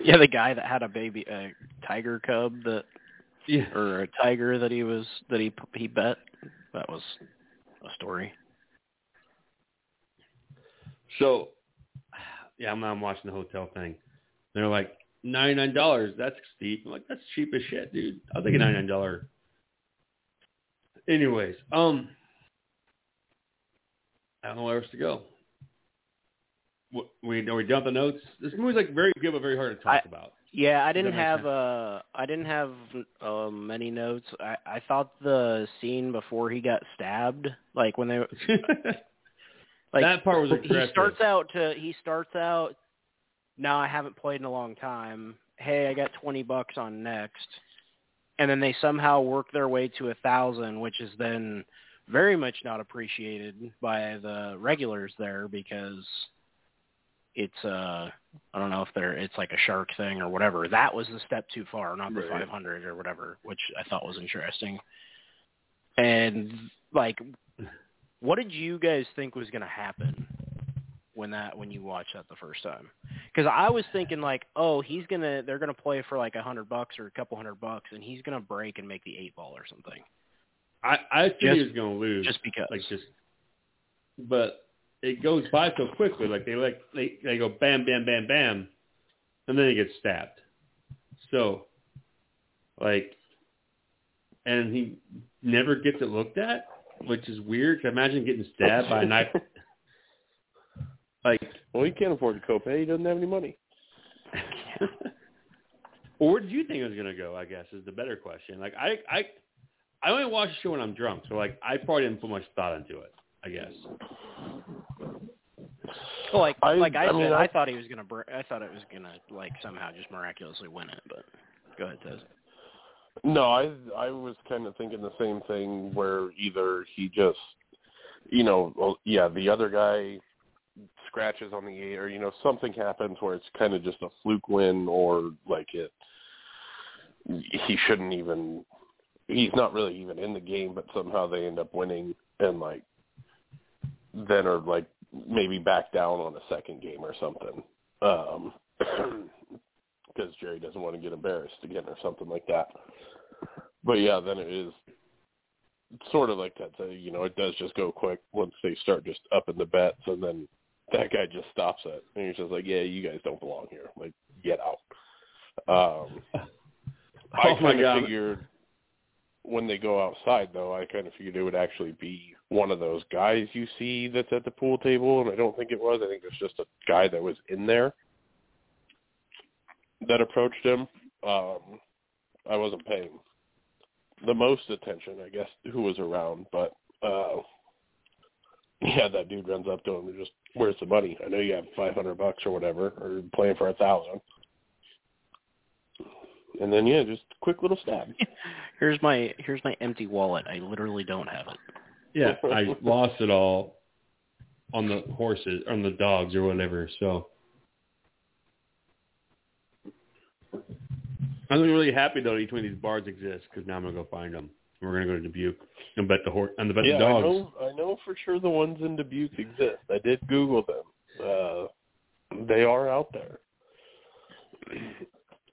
Yeah, the guy that had a baby, a tiger cub that, yeah, or a tiger that he was that he he bet. That was a story. so yeah, I'm, I'm watching the hotel thing. They're like ninety nine dollars. That's steep. I'm like that's cheap as shit, dude. I'll take a ninety nine dollar. Anyways, um, I don't know where else to go. What, we are we done the notes? This movie's like very good, but very hard to talk I- about. Yeah, I didn't have sense? uh I didn't have uh, many notes. I I thought the scene before he got stabbed, like when they like that part was he starts out to he starts out no i haven't played in a long time hey i got twenty bucks on next and then they somehow work their way to a thousand which is then very much not appreciated by the regulars there because it's uh i don't know if they're it's like a shark thing or whatever that was the step too far not the Right. 500 or whatever which i thought was interesting and like what did you guys think was going to happen when that when you watched that the first time? Because I was thinking like, oh, he's gonna they're gonna play for like a hundred bucks or a couple hundred bucks, and he's gonna break and make the eight ball or something. I I think Just- he was gonna lose. Just because. like just but it goes by so quickly like they like they they go bam bam bam bam and then he gets stabbed so like and he never gets it looked at which is weird imagine getting stabbed by a knife like well, he can't afford to copay. He doesn't have any money. or where did you think it was gonna go i guess is the better question like i i i only watch the show when i'm drunk so like i probably didn't put much thought into it i guess Well, like I- like I, I mean, I, I- thought he was gonna br- I thought it was gonna like somehow just miraculously win it, but go ahead, Tez. No, I I was kind of thinking the same thing where either he just, you know, well, yeah, the other guy scratches on the eight, or you know, something happens where it's kind of just a fluke win, or like it, he shouldn't even, he's not really even in the game, but somehow they end up winning, and like, then are like maybe back down on a second game or something. Um because Jerry doesn't want to get embarrassed again or something like that. But yeah, then it is sort of like that. uh, You know, it does just go quick once they start just upping the bets, and then that guy just stops it, and he's just like, "Yeah, you guys don't belong here. Like, get out." Um, I Oh my kind God. of figured when they go outside, though, I kind of figured it would actually be one of those guys you see that's at the pool table, and I don't think it was. I think it's just a guy that was in there that approached him. Um, I wasn't paying the most attention, I guess, who was around, but uh, yeah, that dude runs up to him and just, "Where's the money? I know you have five hundred bucks or whatever, or playing for a thousand. And then yeah, just quick little stab. Here's my here's my empty wallet. I literally don't have it. Yeah, I lost it all on the horses, on the dogs or whatever. So I'm really happy though that each one of these bars exists because now I'm gonna go find them. We're gonna go to Dubuque and bet the horse and bet yeah, the I dogs. know. I know for sure the ones in Dubuque exist. I did Google them. Uh, they are out there.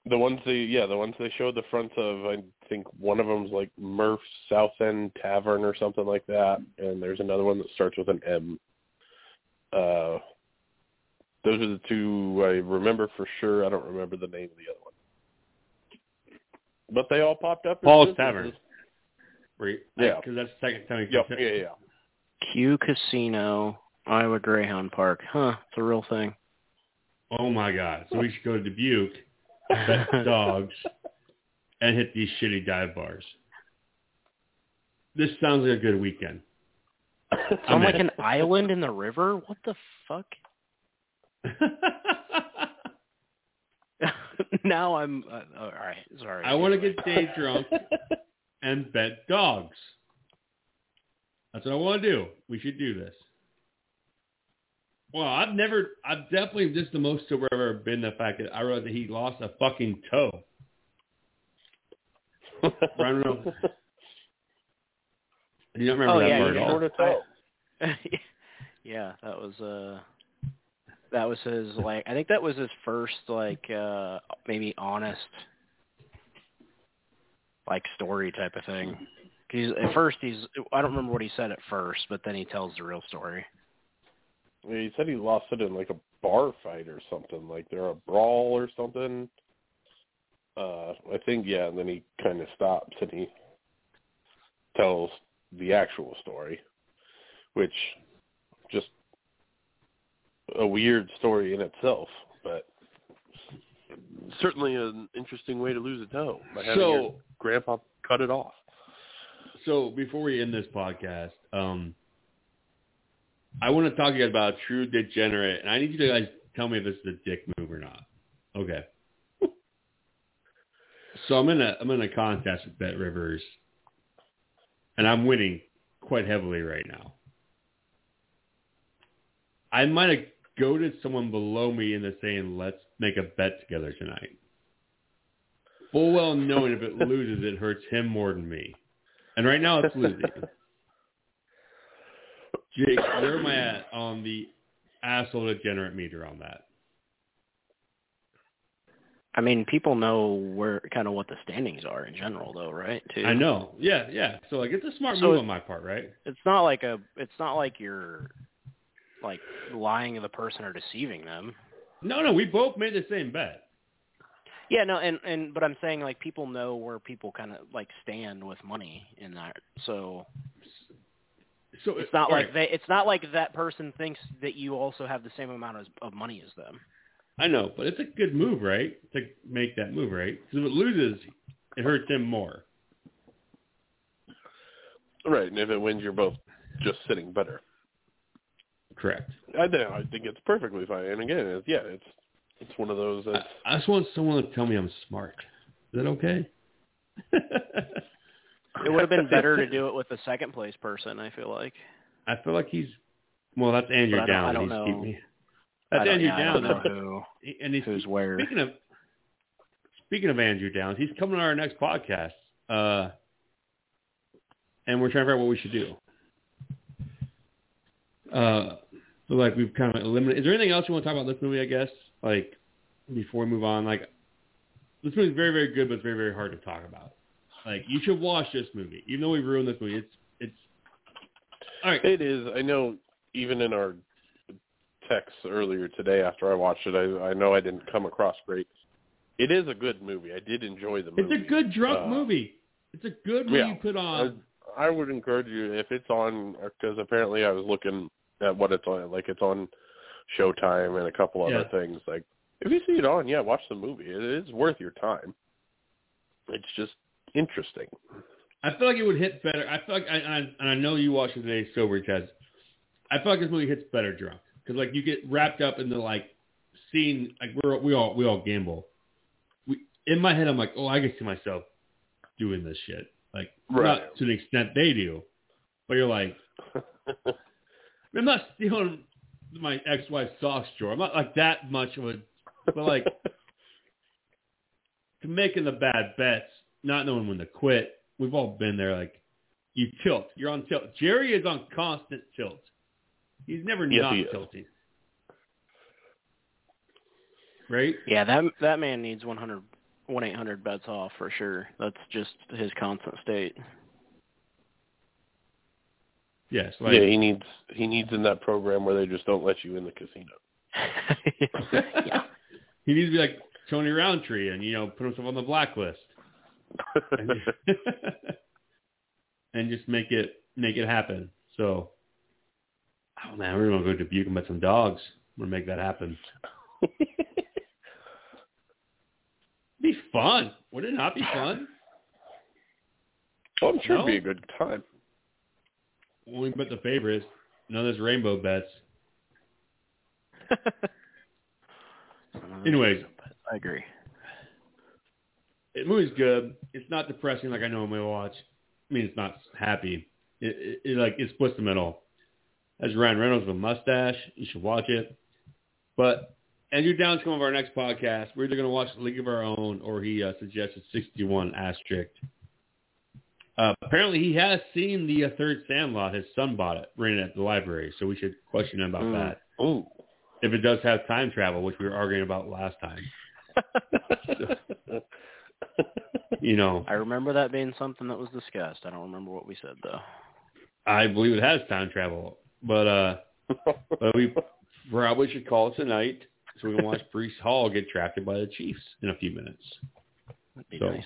The ones they, yeah, the ones they showed the fronts of. I think one of them's like Murph's South End Tavern or something like that, and there's another one that starts with an M. Uh, those are the two I remember for sure. I don't remember the name of the other one, but they all popped up. Paul's businesses. Tavern. Right? Yeah. because that's the second time. Yep. Yeah. Yeah. Q Casino, Iowa Greyhound Park. Huh, it's a real thing. Oh my god! So we should go to Dubuque, bet the dogs, and hit these shitty dive bars. This sounds like a good weekend. On like an island in the river? What the fuck? now I'm uh, all right. Sorry. I want to get Dave drunk and bet dogs. That's what I want to do. We should do this. Well, I've never, I've definitely just the most sober I've ever been. The fact that I realized that he lost a fucking toe. I don't know. I do not remember Oh, that yeah, part you at all. Toe. yeah, that was uh that was his like I think that was his first like uh maybe honest like story type of thing. He's at first he's I don't remember what he said at first, but then he tells the real story. Yeah, He said he lost it in like a bar fight or something, like they're a brawl or something. Uh, I think yeah, and then he kind of stops and he tells the actual story, which just a weird story in itself, but certainly an interesting way to lose a toe by having So- your grandpa cut it off. So before we end this podcast, um, I want to talk to you guys about a true degenerate, and I need you to guys tell me if this is a dick move or not. Okay. So I'm in a I'm in a contest with BetRivers, and I'm winning quite heavily right now. I might have goaded someone below me into saying, "Let's make a bet together tonight." Full well knowing if it loses, it hurts him more than me. And right now it's losing. Jake, where am I at on the asshole degenerate meter on that? I mean, people know where kind of what the standings are in general though, right? Too. I know. Yeah, yeah. So like it's a smart So move on my part, right? It's not like a it's not like you're like lying to the person or deceiving them. No, no, we both made the same bet. Yeah, no, and and but I'm saying like people know where people kind of like stand with money in that. So So it's not like right, they it's not like that person thinks that you also have the same amount of, of money as them. I know, but it's a good move, right? To make that move, right? Because if it loses, it hurts them more. Right, and if it wins, you're both just sitting better. Correct. I think I think it's perfectly fine. And again, it's, yeah, it's it's one of those. I, I just want someone to tell me I'm smart. Is that okay? It would have been better to do it with the second place person. I feel like. I feel like he's well. That's Andrew But I don't- I don't He's know. That's Andrew yeah, don't know who and he's who's where. Speaking of speaking of Andrew Downs, he's coming on our next podcast, uh, and we're trying to figure out what we should do. Uh, so like we've kind of eliminated. Is there anything else you want to talk about this movie? I guess like before we move on, like this movie is very very good, but it's very very hard to talk about. Like you should watch this movie, even though we ruined this movie. It's it's all right. it is. I know. Even in our texts earlier today, after I watched it, I, I know I didn't come across great. It is a good movie. I did enjoy the movie. It's a good drunk Uh, movie. It's a good movie yeah. you put on. I, I would encourage you if it's on because apparently I was looking at what it's on. Like it's on Showtime and a couple other Yeah. things. Like if you see it on, yeah, watch the movie. It is worth your time. It's just interesting. I feel like it would hit better. I feel like, I, I, and I know you watched it today sober, Chaz. I feel like this movie hits better drunk because like you get wrapped up in the like scene. like we're we all we all gamble. We in my head I'm like, oh, I can see myself doing this shit. Like Right. not to the extent they do, but you're like, I'm not stealing my ex-wife's socks drawer. I'm not like that much of a, but like to making the bad bets, not knowing when to quit. We've all been there. Like you tilt, you're on tilt. Jerry is on constant tilt. He's never Yes, not he is. tilting. Right? Yeah, that that man needs 100 one eight hundred bets off for sure. That's just his constant state. Yes. Like, yeah, he needs he needs in that program where they just don't let you in the casino. yeah. he needs to be like Tony Roundtree and you know put himself on the blacklist and, and just make it make it happen. So, oh man, we're gonna go to Dubuque and bet some dogs. We're gonna make that happen. Be fun. Would it not be fun? well, I'm sure No? it'd be a good time. When we bet the favorites, none of this rainbow bets. Anyways, I agree. The movie's good. It's not depressing like I normally watch. I mean, it's not happy. It, it, it like it splits the middle. That's Ryan Reynolds with a mustache. You should watch it. But Andrew Downs come of our next podcast. We're either going to watch League of Our Own or he uh, suggested 61 Asterisk. Uh, apparently he has seen the uh, third Sandlot. His son bought it, rented it at the library. So we should question him about Mm. that. Ooh. If it does have time travel, which we were arguing about last time. You know, I remember that being something that was discussed. I don't remember what we said though. I believe it has time travel. But uh but we probably should call it tonight so we can watch Breece Hall get drafted by the Chiefs in a few minutes. That'd be So- nice.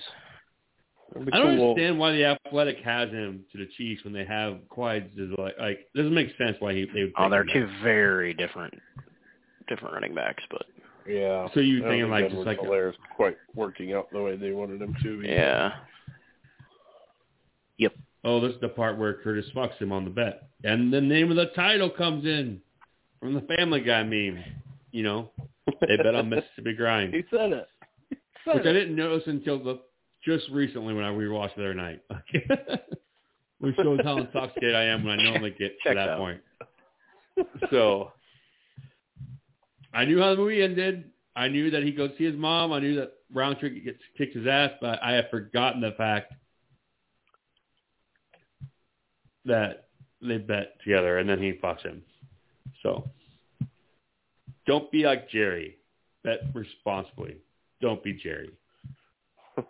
That'd be I don't cool. understand why the Athletic has him to the Chiefs when they have Clyde. Is like, like doesn't make sense why he They would oh, they're two very different different running backs, but Yeah. So you I don't thinking think like Edwards just like Helaire's quite working out the way they wanted him to. yeah. Yep. Oh this is the part where Curtis fucks him on the bet and the name of the title comes in from the Family Guy meme. You know they bet on Mississippi Grind. He said it. which I didn't notice until the just recently when I rewatched the other night. Which shows how intoxicated I am when I normally get to that out. point. So I knew how the movie ended. I knew that he goes see his mom. I knew that Roundtree gets kicked his ass, but I had forgotten the fact that they bet together and then he fucks him. So don't be like Jerry. Bet responsibly. Don't be Jerry.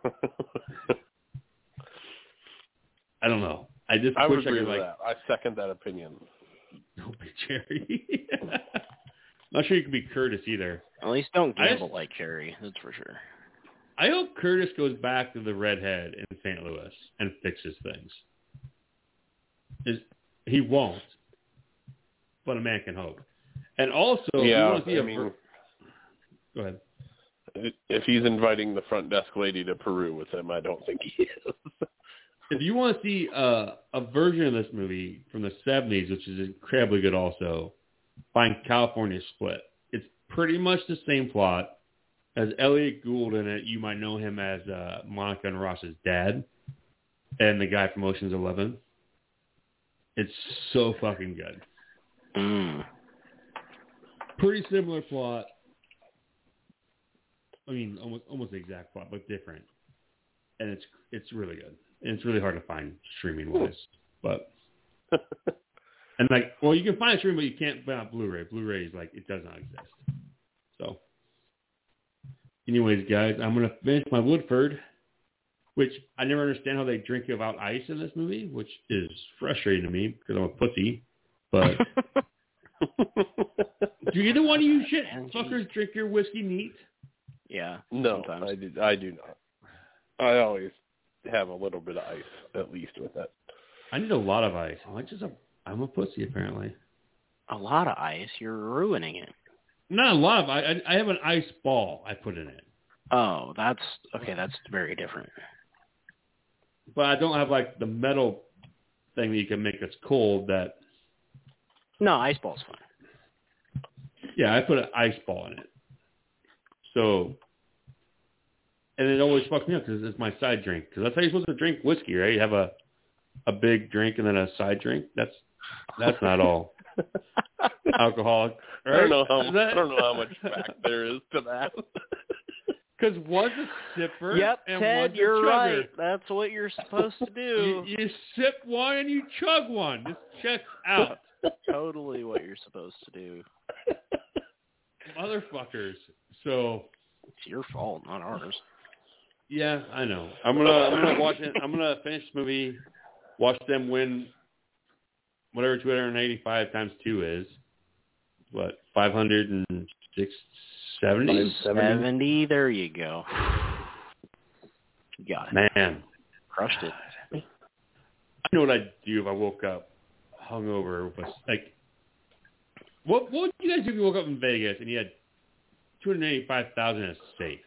I don't know. I just I would wish I could with like that. I second that opinion. don't be Jerry. Not sure you can be Curtis either. At least don't I gamble just- like Cherry, that's for sure. I hope Curtis goes back to the redhead in St. Louis and fixes things. Is he won't, but a man can hope. And also, if you yeah, want to see I a mean, ver- go ahead. if he's inviting the front desk lady to Peru with him, I don't think he is. If you want to see uh, a version of this movie from the 70s, which is incredibly good also, find California Split. It's pretty much the same plot. As Elliott Gould in it, you might know him as uh, Monica and Ross's dad and the guy from Ocean's Eleven. It's so fucking good. Mm. Pretty similar plot. I mean, almost almost the exact plot, but different. And it's it's really good. And it's really hard to find streaming wise. But and like, well, you can find it streaming, but you can't buy it Blu-ray. Blu-ray is like it does not exist. So, anyways, guys, I'm gonna finish my Woodford, which I never understand how they drink without ice in this movie, which is frustrating to me because I'm a pussy. But do either one of you shit Angie. fuckers drink your whiskey neat? yeah. no, sometimes. I do. I do not. I always have a little bit of ice at least with it. I need a lot of ice. I'm like just a I'm a pussy apparently. A lot of ice, you're ruining it. Not a lot of I I have an ice ball I put in it, Oh, that's okay, that's very different. but I don't have like the metal thing that you can make that's cold. That No, ice ball's fine. yeah, I put an ice ball in it. So, and it always fucks me up because it's my side drink. Because that's how you're supposed to drink whiskey, right? You have a a big drink and then a side drink. That's that's not all alcoholic. I don't know how Is that- I don't know how much fact there is to that. Because one's a sipper. Yep, and Ted, one's you're chugger. right. That's what you're supposed to do. You, you sip one and you chug one. This checks out, totally what you're supposed to do. motherfuckers. So It's your fault, not ours. yeah, I know. I'm gonna I'm gonna watch it. I'm gonna finish the movie. Watch them win. Whatever 285 times two is. What 506, 70? There you go. You got it. Man, Crushed it. I know what I'd do if I woke up hungover. With like, what what would you guys do if you woke up in Vegas and you had two hundred eighty-five thousand in a safe?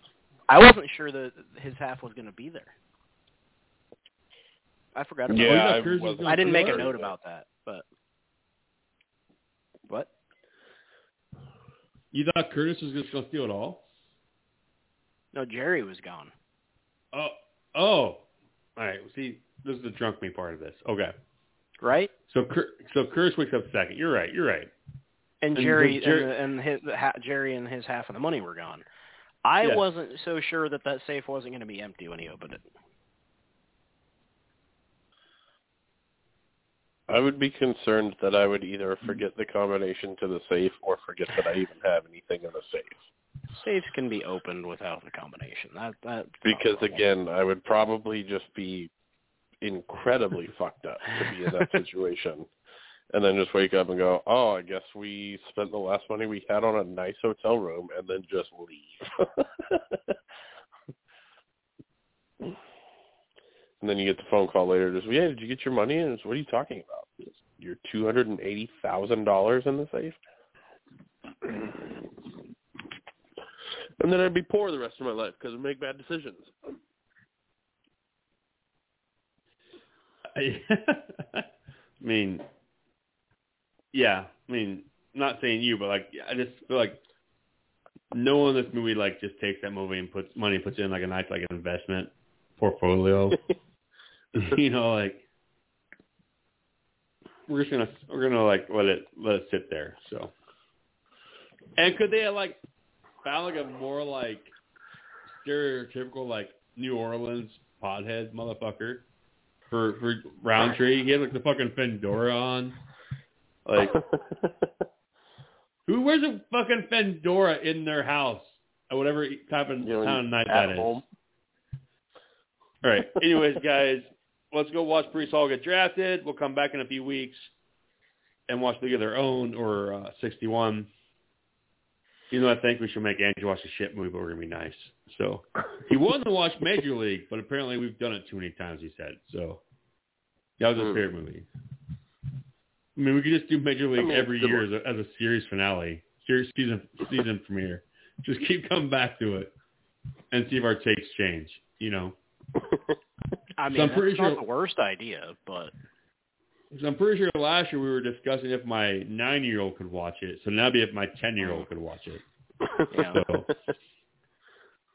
I wasn't sure that his half was going to be there. I forgot about Oh, you Yeah, got I Cruz wasn't- was I didn't make a note about that, but what? You thought Curtis was just going to steal it all? No, Jerry was gone. Oh, oh. All right. See, this is the drunk me part of this. Okay. right? So Cur- so Curse wakes up second. You're right. You're right. And And Jerry the Jer- and, and his ha, Jerry and his half of the money were gone. I Yeah. wasn't so sure that that safe wasn't going to be empty when he opened it. I would be concerned that I would either forget the combination to the safe or forget that I even have anything in the safe. Safes can be opened without the combination. That that Because again, I would probably just be incredibly fucked up to be in that situation. And then just wake up and go, oh, I guess we spent the last money we had on a nice hotel room and then just leave. and then you get the phone call later, just, yeah, did you get your money? And it's, what are you talking about? Your $280,000 in the safe? And then I'd be poor the rest of my life because I make bad decisions. I mean, yeah. I mean, not saying you, but like, I just feel like no one in this movie like just takes that movie and puts money, puts it in like a nice like an investment portfolio. you know, like we're just gonna we're gonna like let it let it sit there. So, and could they have like found like a more like stereotypical like New Orleans pothead motherfucker for for Roundtree? He had like the fucking Fendora on. Like who wears a fucking Fendora in their house at whatever type of time of night at that is? home. All right. Anyways, guys, let's go watch Breece Hall get drafted. We'll come back in a few weeks and watch League of Their Own or uh, 61. You know, I think we should make Andrew watch a shit movie, but we're gonna be nice. So he wanted to watch Major League, but apparently we've done it too many times. He said so. That was his Hmm. favorite movie. I mean, we could just do Major League I mean, every year as a, as a series finale, series season season premiere. Just keep coming back to it and see if our takes change. You know. I mean, So I'm pretty not sure- the worst idea, but So I'm pretty sure last year we were discussing if my nine-year-old could watch it. So now be if my ten-year-old could watch it. Yeah. So,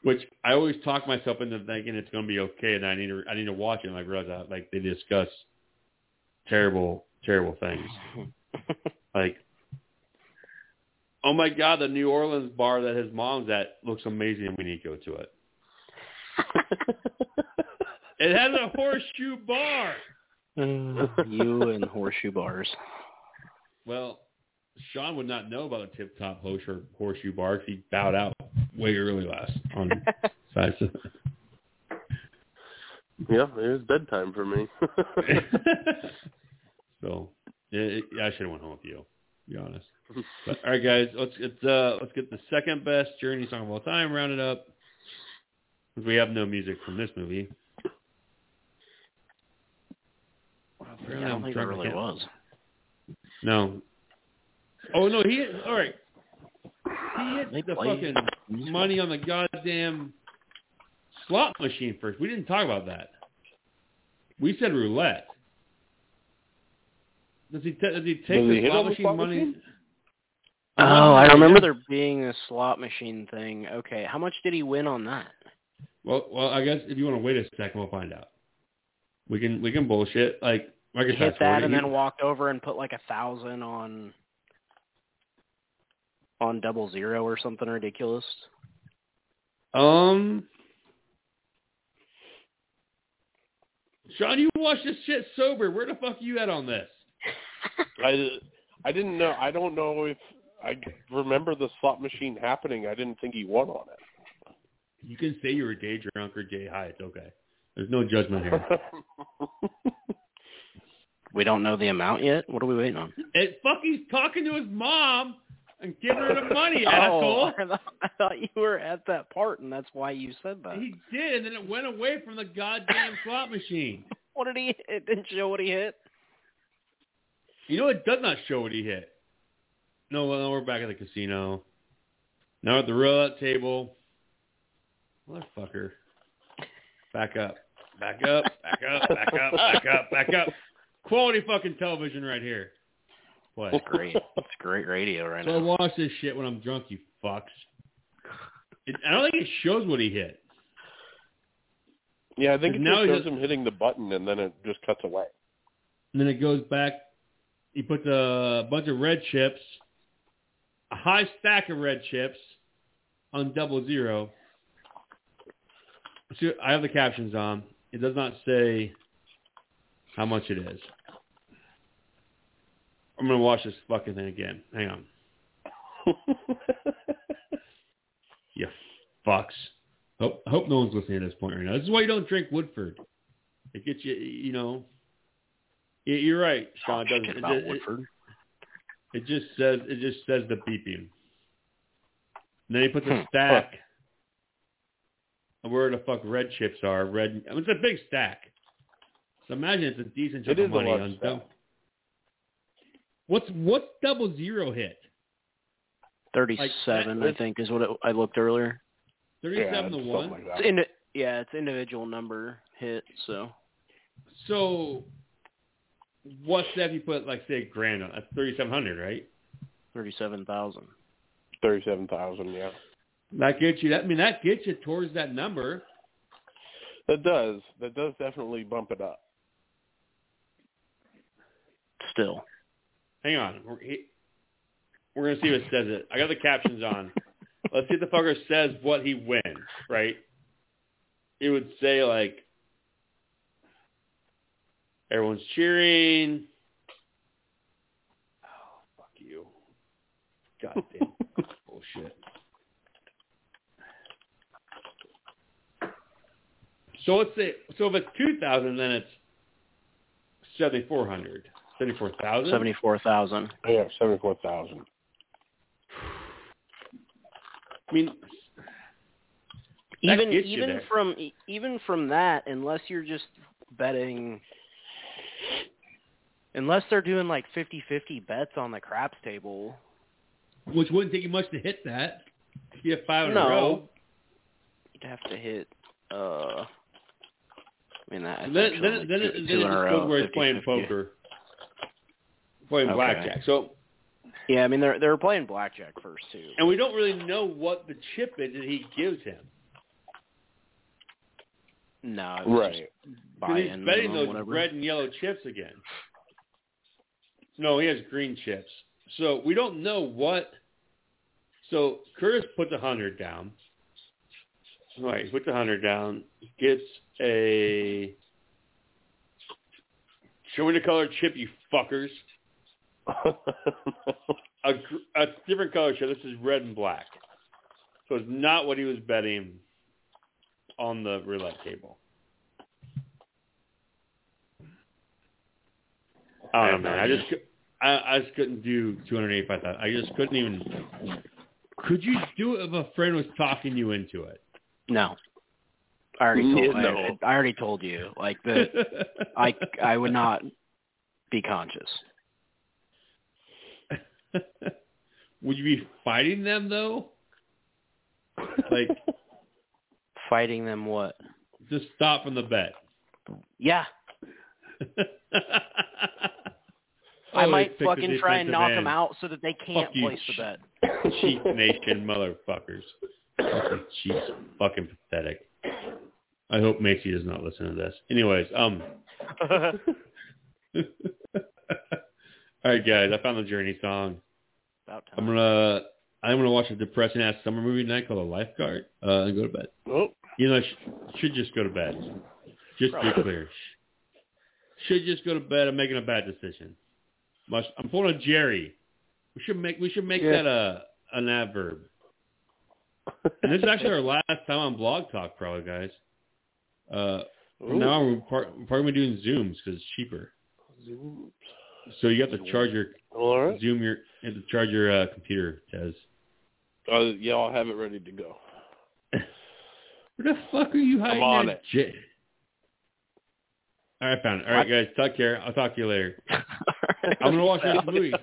which I always talk myself into thinking it's going to be okay, and I need to I need to watch it. And I realize that like they discuss terrible terrible things. Like, oh my God, the New Orleans bar that his mom's at looks amazing, and we need to go to it. It has a horseshoe bar. you and horseshoe bars. Well, Sean would not know about the tip top horseshoe horseshoe bar 'cause he bowed out way early last on size. yeah, it was bedtime for me. so it, it, I should have went home with you. To be honest. But, all right, guys, let's get uh, let's get the second best Journey song of all time rounded up. we have no music from this movie. Wow, Yeah, apparently I don't think there really was. No. Oh no, he hit. All right. He hit They the played fucking money on the goddamn slot machine first. We didn't talk about that. We said roulette. Does he? T- does he take Does the hit slot the machine slot money? machine? Oh, I remember there being a slot machine thing. Okay, how much did he win on that? Well, well, I guess if you want to wait a second, we'll find out. We can we can bullshit like I He guess hit that what and then walked over and put like a thousand on on double zero or something ridiculous. Um, Sean, you watch this shit sober. Where the fuck are you at on this? I I didn't know. I don't know if I remember the slot machine happening. I didn't think he won on it. You can say you were day drunk or day high. It's okay. There's no judgment here. We don't know the amount yet. What are we waiting on? it fuck, he's talking to his mom and giving her the money, Oh, asshole. I thought, I thought you were at that part, and that's why you said that. He did, and then it went away from the goddamn slot machine. What did he? hit? It didn't show what he hit. You know, it does not show what he hit. No, well, we're back at the casino. Now at the roulette table. Motherfucker. Back up. Back up. Back up. Back up. Back up. Back up. Quality fucking television right here. What? It's great. It's great radio right now. So I watch this shit when I'm drunk, you fucks. It, I don't think it shows what he hit. yeah, I think it Now just he shows him hitting the button and then it just cuts away. And then it goes back. He puts a bunch of red chips, a high stack of red chips on double zero. See, I have the captions on. It does not say how much it is. I'm gonna watch this fucking thing again. Hang on. You fucks. Hope hope no one's listening at this point right now. This is why you don't drink Woodford. It gets you, you know. Yeah, You're right, Sean. It, Talking doesn't, about it, it, Woodford. it just says it just says the beeping. And then he puts a stack of where the fuck red chips are. Red. I mean, it's a big stack. So imagine it's a decent chunk It of money on stack. Dou- What's what's double zero hit? Thirty-seven, I think, is what it, I looked earlier. Thirty-seven yeah, to one. like It's that. indi- yeah, it's individual number hit. So So, what's that if you put like say a grand on? That's thirty-seven hundred, right? thirty-seven thousand. Thirty-seven thousand. Yeah, That gets you. That I mean, that gets you towards that number. that does. That does definitely bump it up. Still, Hang on. We're, going to see what says it. I got the captions on. Let's see if the fucker says what he wins, right? It would say, like, everyone's cheering. Oh, fuck you. God damn. Bullshit. So let's say, so if it's 2,000, then it's 7,400. Seventy-four thousand. Seventy-four thousand. Oh, yeah, seventy-four thousand. I mean, even even from even from that, unless you're just betting, unless they're doing like 50-50 bets on the craps table, which wouldn't take you much to hit that. You have five in no, a row. You'd have to hit. uh I mean, that, then, then, then, then where he's playing 50. poker playing Okay. blackjack. So, Yeah, I mean they're they're playing blackjack first too. and we don't really know what the chip is that he gives him. No, Right. just 'Cause buy-in he's betting those whatever. red and yellow chips again. No, he has green chips. So we don't know what. So Curtis puts a hundred down. All right, he puts a hundred down. Gets a. Show me the color chip, you fuckers. A, gr- a different color chip. This is red and black. So it's not what he was betting on the roulette table. I don't know, man. I just I, I just couldn't do two hundred eighty-five thousand. I just couldn't even. Could you do it if a friend was talking you into it? No, I already told. No. I, I already told you. Like the I I would not be conscious. Would you be fighting them though? Like, Fighting them what? just stop from the bet. Yeah, I might fucking try and knock end. them out so that they can't you, place the bet. Cheat nation motherfuckers. Fucking cheats. Fucking pathetic. I hope Macy does not listen to this. Anyways, um. All right, guys. I found the Journey song. About time. I'm gonna I'm gonna watch a depressing ass summer movie tonight called The Lifeguard uh, and go to bed. oh, You know, I sh- should just go to bed. Just to be clear, should just go to bed. I'm making a bad decision. Must I'm pulling a Jerry. We should make we should make Yeah. that a an adverb. And this is actually our last time on Blog Talk, probably, guys. Uh, from Ooh. now on, we're, part, we're probably doing Zooms because it's cheaper. So you have to charge your right. Zoom your you have to charge your uh, computer, Tez. Uh, yeah, I'll have it ready to go. Where the fuck are you hiding? I'm on it. J- All right, found it. All right, guys, talk care. I'll talk to you later. I'm gonna watch this movie.